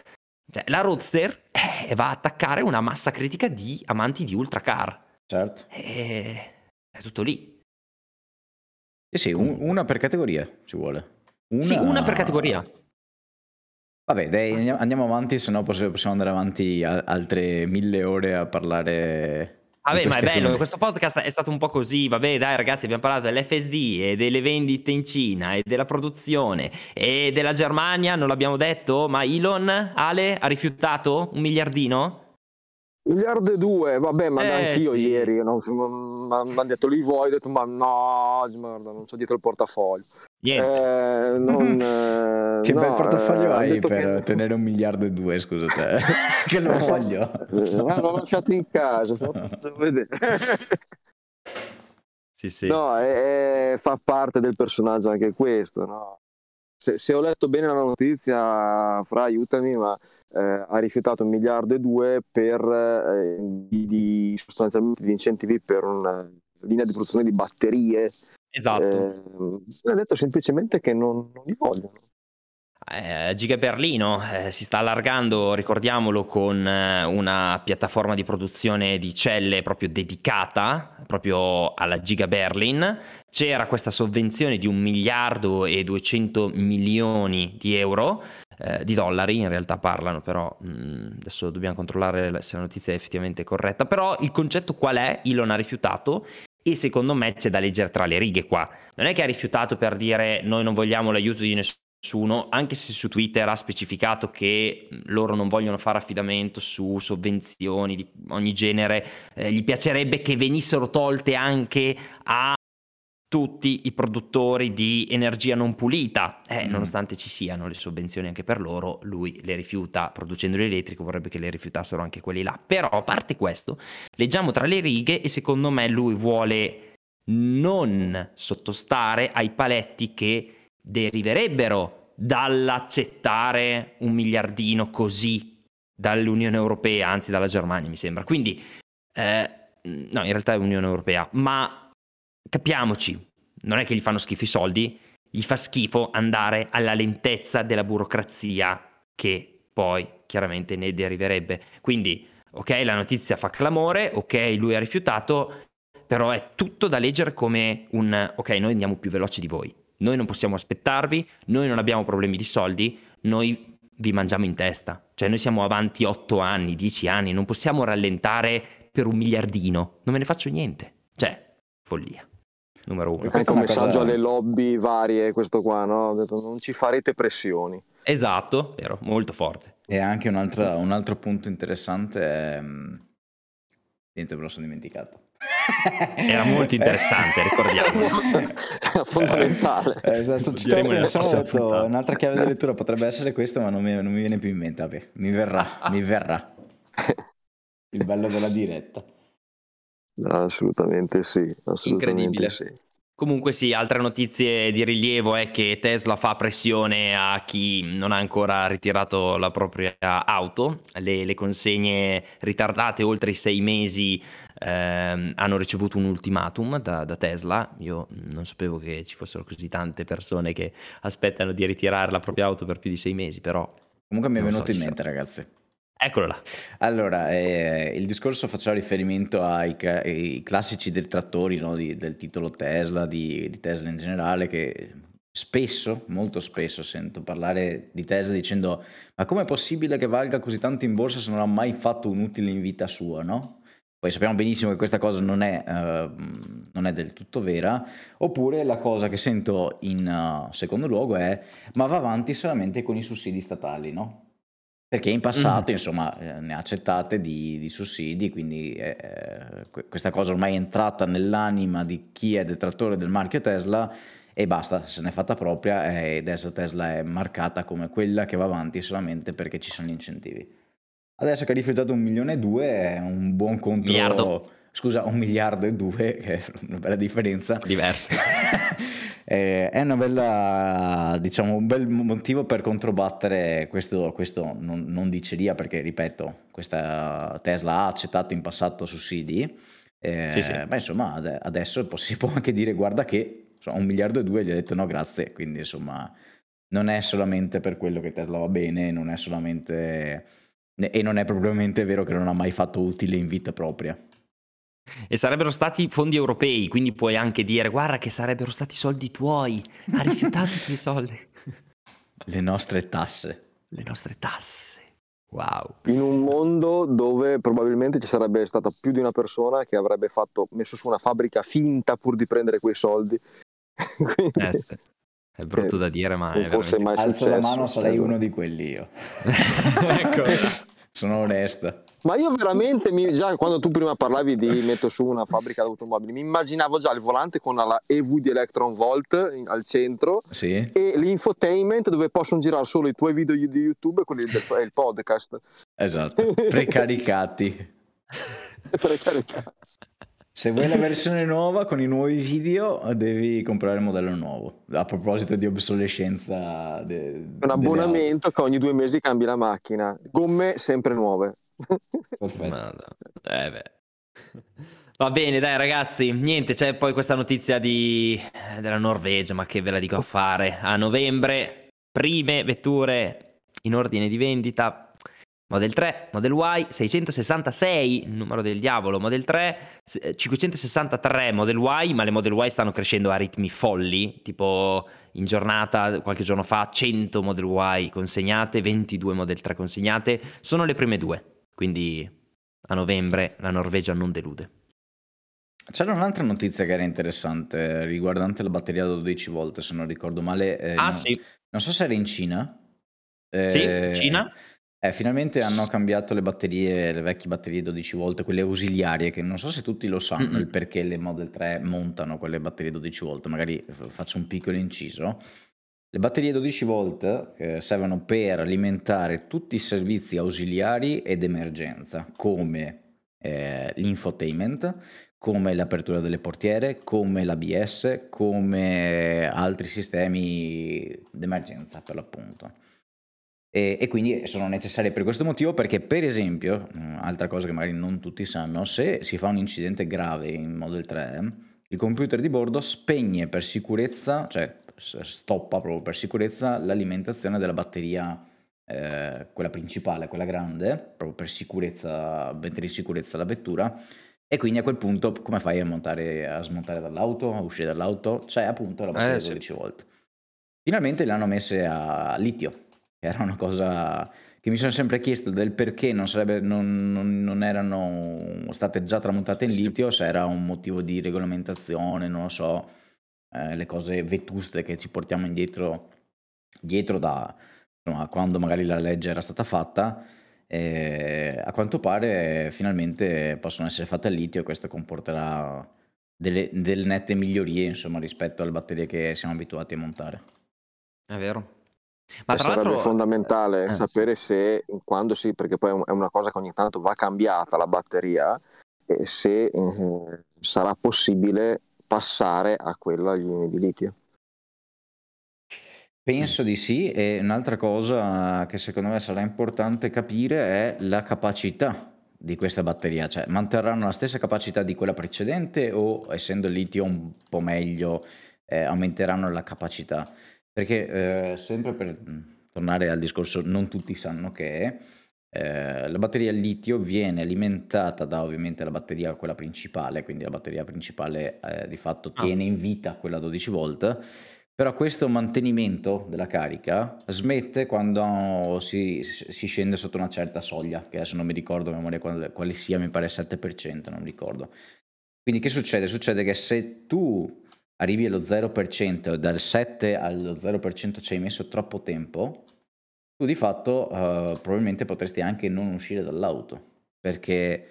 A: Cioè, la Roadster eh, va a attaccare una massa critica di amanti di ultracar.
B: Certo.
A: E... È tutto lì.
B: Eh sì, un, una per categoria ci vuole.
A: Una... Sì, una per categoria.
B: Vabbè, dai, andiamo avanti, se no possiamo andare avanti altre mille ore a parlare
A: Vabbè, ma è bello, come... questo podcast è stato un po' così, vabbè dai ragazzi abbiamo parlato dell'FSD e delle vendite in Cina e della produzione e della Germania, non l'abbiamo detto, ma Elon, Ale, ha rifiutato un miliardino?
C: Miliardo e due, vabbè, ma eh, anch'io sì. ieri mi hanno detto li vuoi, ho detto ma no, guarda, non c'ho dietro il portafoglio.
A: Niente. Eh, non,
B: eh, che no, bel portafoglio eh, hai per che... tenere un miliardo e due, scusa te, che lo voglio.
C: Eh, l'ho lasciato in casa,
A: sì, sì.
C: No, è, è, fa parte del personaggio anche questo, no? se, se, ho letto bene la notizia, Fra, aiutami, ma eh, ha rifiutato un miliardo e due per eh, di, sostanzialmente di incentivi per una linea di produzione di batterie.
A: Esatto.
C: Eh, ha detto semplicemente che non, non li vogliono.
A: Eh, Giga Berlino eh, si sta allargando, ricordiamolo, con eh, una piattaforma di produzione di celle proprio dedicata proprio alla Giga Berlin. C'era questa sovvenzione di un miliardo e 200 milioni di euro, eh, di dollari in realtà parlano, però mh, mm, adesso dobbiamo controllare se la notizia è effettivamente corretta. Però il concetto qual è? Elon ha rifiutato e secondo me c'è da leggere tra le righe qua. Non è che ha rifiutato per dire noi non vogliamo l'aiuto di nessuno anche se su Twitter ha specificato che loro non vogliono fare affidamento su sovvenzioni di ogni genere, eh, gli piacerebbe che venissero tolte anche a tutti i produttori di energia non pulita, eh, mm. nonostante ci siano le sovvenzioni anche per loro, lui le rifiuta, producendo l'elettrico vorrebbe che le rifiutassero anche quelli là. Però a parte questo, leggiamo tra le righe e secondo me lui vuole non sottostare ai paletti che deriverebbe dall'accettare un miliardino così dall'Unione Europea, anzi dalla Germania mi sembra. Quindi, eh, no, in realtà è Unione Europea, ma capiamoci, non è che gli fanno schifo i soldi, gli fa schifo andare alla lentezza della burocrazia che poi chiaramente ne deriverebbe. Quindi, ok, la notizia fa clamore, ok, lui ha rifiutato, però è tutto da leggere come un ok, noi andiamo più veloci di voi noi non possiamo aspettarvi, noi non abbiamo problemi di soldi, noi vi mangiamo in testa. Cioè noi siamo avanti 8 anni, 10 anni, non possiamo rallentare per un miliardino, non me ne faccio niente. Cioè, follia. Numero uno.
C: Anche un messaggio cosa... alle lobby varie, questo qua, no? Non ci farete pressioni.
A: Esatto, vero, molto forte.
B: E anche un altro, un altro punto interessante è Niente, me lo sono dimenticato.
A: Era molto interessante, ricordiamo.
C: Era fondamentale.
B: Eh, sto, sto pensando, un'altra chiave di lettura potrebbe essere questa, ma non mi, non mi viene più in mente. Vabbè, mi verrà, mi verrà. Il bello della diretta.
C: Assolutamente sì, assolutamente
A: Incredibile.
C: sì.
A: Comunque sì, altre notizie di rilievo è che Tesla fa pressione a chi non ha ancora ritirato la propria auto, le, le consegne ritardate oltre i sei mesi ehm, hanno ricevuto un ultimatum da, da Tesla, io non sapevo che ci fossero così tante persone che aspettano di ritirare la propria auto per più di sei mesi, però
B: Comunque mi è
A: so
B: venuto
A: se
B: in
A: sarà-
B: mente, ragazzi.
A: Eccolo là.
B: Allora, eh, il discorso faceva riferimento ai, ai classici detrattori no, di- del titolo Tesla, di, di Tesla in generale, che spesso, molto spesso sento parlare di Tesla dicendo ma com'è possibile che valga così tanto in borsa se non ha mai fatto un utile in vita sua, no? Poi sappiamo benissimo che questa cosa non è, ehm, non è del tutto vera, oppure la cosa che sento in eh, secondo luogo è ma va avanti solamente con i sussidi statali, no? Perché in passato, insomma, eh, ne ha accettate di, di sussidi, quindi eh, que- questa cosa ormai è entrata nell'anima di chi è detrattore del marchio Tesla e basta, se n'è fatta propria e adesso Tesla è marcata come quella che va avanti solamente perché ci sono gli incentivi. Adesso che ha rifiutato un milione e due è un buon contro...
A: Miliardo.
B: Scusa, un miliardo e due, che è una bella differenza.
A: Diverse.
B: Eh, è una bella, diciamo, un bel motivo per controbattere questo, questo non, non diceria perché, ripeto, questa Tesla ha accettato in passato sussidi, eh,
A: Sì, sì.
B: ma insomma ade- adesso si può anche dire guarda che insomma, un miliardo e due gli ha detto no grazie, quindi insomma non è solamente per quello che Tesla va bene, non è solamente... e non è probabilmente vero che non ha mai fatto utile in vita propria.
A: E sarebbero stati fondi europei, quindi puoi anche dire guarda che sarebbero stati soldi tuoi, ha rifiutato i tuoi soldi.
B: Le nostre tasse.
A: Le nostre tasse. Wow.
C: In un mondo dove probabilmente ci sarebbe stata più di una persona che avrebbe fatto, messo su una fabbrica finta pur di prendere quei soldi. Quindi,
A: Eh, sì. È brutto da dire, ma
C: non
A: è
C: fosse
A: veramente...
C: mai
B: Alzo la mano, sarei uno di quelli io.
A: ecco.
B: Sono onesta.
C: Ma io veramente, mi- già quando tu prima parlavi di metto su una fabbrica d'automobili, mi immaginavo già il volante con la EV di Electron Volt in- al centro
B: Sì.
C: e l'infotainment dove possono girare solo i tuoi video di YouTube e quelli del e il podcast.
B: Esatto, precaricati.
C: Per caricare.
B: Se vuoi la versione nuova con i nuovi video, devi comprare il modello nuovo. A proposito di obsolescenza, de-
C: Un abbonamento che ogni due mesi cambi la macchina. Gomme sempre nuove.
B: Perfetto.
A: Madonna. Eh beh. Va bene, dai ragazzi, niente, c'è poi questa notizia di... della Norvegia, ma che ve la dico a fare. A novembre, prime vetture in ordine di vendita. Model 3, Model Y, 666, il numero del diavolo, Model 3, s- 563 Model Y, ma le Model Y stanno crescendo a ritmi folli, tipo in giornata, qualche giorno fa, 100 Model Y consegnate, 22 Model 3 consegnate, sono le prime due, quindi a novembre la Norvegia non delude.
B: C'era un'altra notizia che era interessante riguardante la batteria da 12 volt, se non ricordo male. eh,
A: Ah
B: no-
A: sì,
B: Non so se era in Cina.
A: sì,
B: Eh,
A: Cina?
B: Eh, finalmente hanno cambiato le batterie, le vecchie batterie 12 volt, quelle ausiliarie, che non so se tutti lo sanno
A: Mm-mm.
B: il perché le Model 3 montano quelle batterie 12 volt, magari f- faccio un piccolo inciso. Le batterie 12 volt eh, servono per alimentare tutti i servizi ausiliari ed emergenza, come eh, l'infotainment, come l'apertura delle portiere, come l'ABS, come altri sistemi d'emergenza per l'appunto. E, e quindi sono necessarie per questo motivo perché per esempio, mh, altra cosa che magari non tutti sanno, se si fa un incidente grave in Model 3, il computer di bordo spegne per sicurezza, cioè stoppa proprio per sicurezza l'alimentazione della batteria, eh, quella principale, quella grande, proprio per sicurezza, mettere in sicurezza la vettura. E quindi a quel punto come fai a, montare, a smontare dall'auto, a uscire dall'auto? C'è appunto la batteria
A: Eh, sì.
B: 12 volt. Finalmente le hanno messe a litio, che era una cosa che mi sono sempre chiesto del perché non, sarebbe, non, non- non erano state già tramontate in
A: Sì.
B: litio, se era un motivo di regolamentazione, non lo so, eh, le cose vetuste che ci portiamo indietro dietro da insomma, quando magari la legge era stata fatta. E a quanto pare finalmente possono essere fatte al litio e questo comporterà delle, delle nette migliorie insomma, rispetto alle batterie che siamo abituati a montare.
A: È vero.
C: Ma tra sarebbe l'altro... fondamentale eh, sapere sì. se quando si, perché poi è una cosa che ogni tanto va cambiata la batteria, e se eh, sarà possibile passare a quella agli ioni di litio.
B: Penso di sì e un'altra cosa che secondo me sarà importante capire è la capacità di questa batteria, cioè manterranno la stessa capacità di quella precedente o essendo il litio un po' meglio eh, aumenteranno la capacità? Perché eh, sempre per tornare al discorso, non tutti sanno che eh, la batteria al litio viene alimentata da ovviamente la batteria quella principale, quindi la batteria principale eh, di fatto ah. tiene in vita quella 12 volt, però questo mantenimento della carica smette quando si, si scende sotto una certa soglia, che adesso non mi ricordo a memoria quale, quale sia, mi pare 7%, non ricordo. Quindi che succede? Succede che se tu arrivi allo 0%, dal 7 allo 0% ci hai messo troppo tempo, tu di fatto uh, probabilmente potresti anche non uscire dall'auto, perché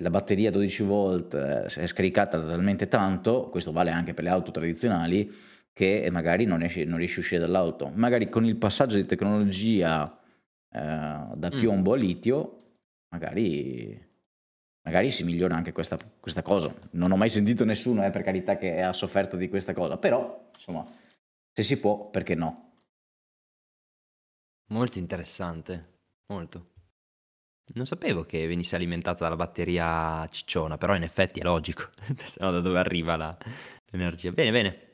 B: la batteria 12 volt eh, è scaricata talmente tanto, questo vale anche per le auto tradizionali, che magari non, esci, non riesci a uscire dall'auto. Magari con il passaggio di tecnologia eh, da piombo mm. a litio, magari magari si migliora anche questa, questa cosa. Non ho mai sentito nessuno, eh, per carità, che ha sofferto di questa cosa, però, insomma, se si può, perché no?
A: Molto interessante, molto. Non sapevo che venisse alimentata dalla batteria cicciona, però in effetti è logico, se no da dove arriva la, l'energia. Bene, bene.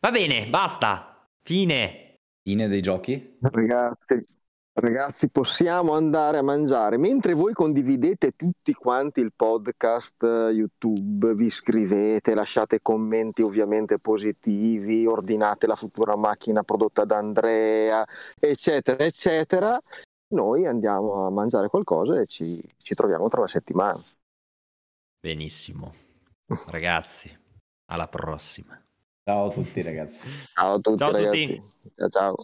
A: Va bene, basta. Fine.
B: Fine dei giochi?
C: Ragazzi, Ragazzi, possiamo andare a mangiare. Mentre voi condividete tutti quanti il podcast eh, YouTube, vi iscrivete, lasciate commenti ovviamente positivi, ordinate la futura macchina prodotta da Andrea, eccetera, eccetera, noi andiamo a mangiare qualcosa e ci, ci troviamo tra una settimana.
A: Benissimo. Ragazzi, alla prossima.
B: Ciao a tutti ragazzi.
C: Ciao a tutti ciao ragazzi. A tutti. Ciao ciao.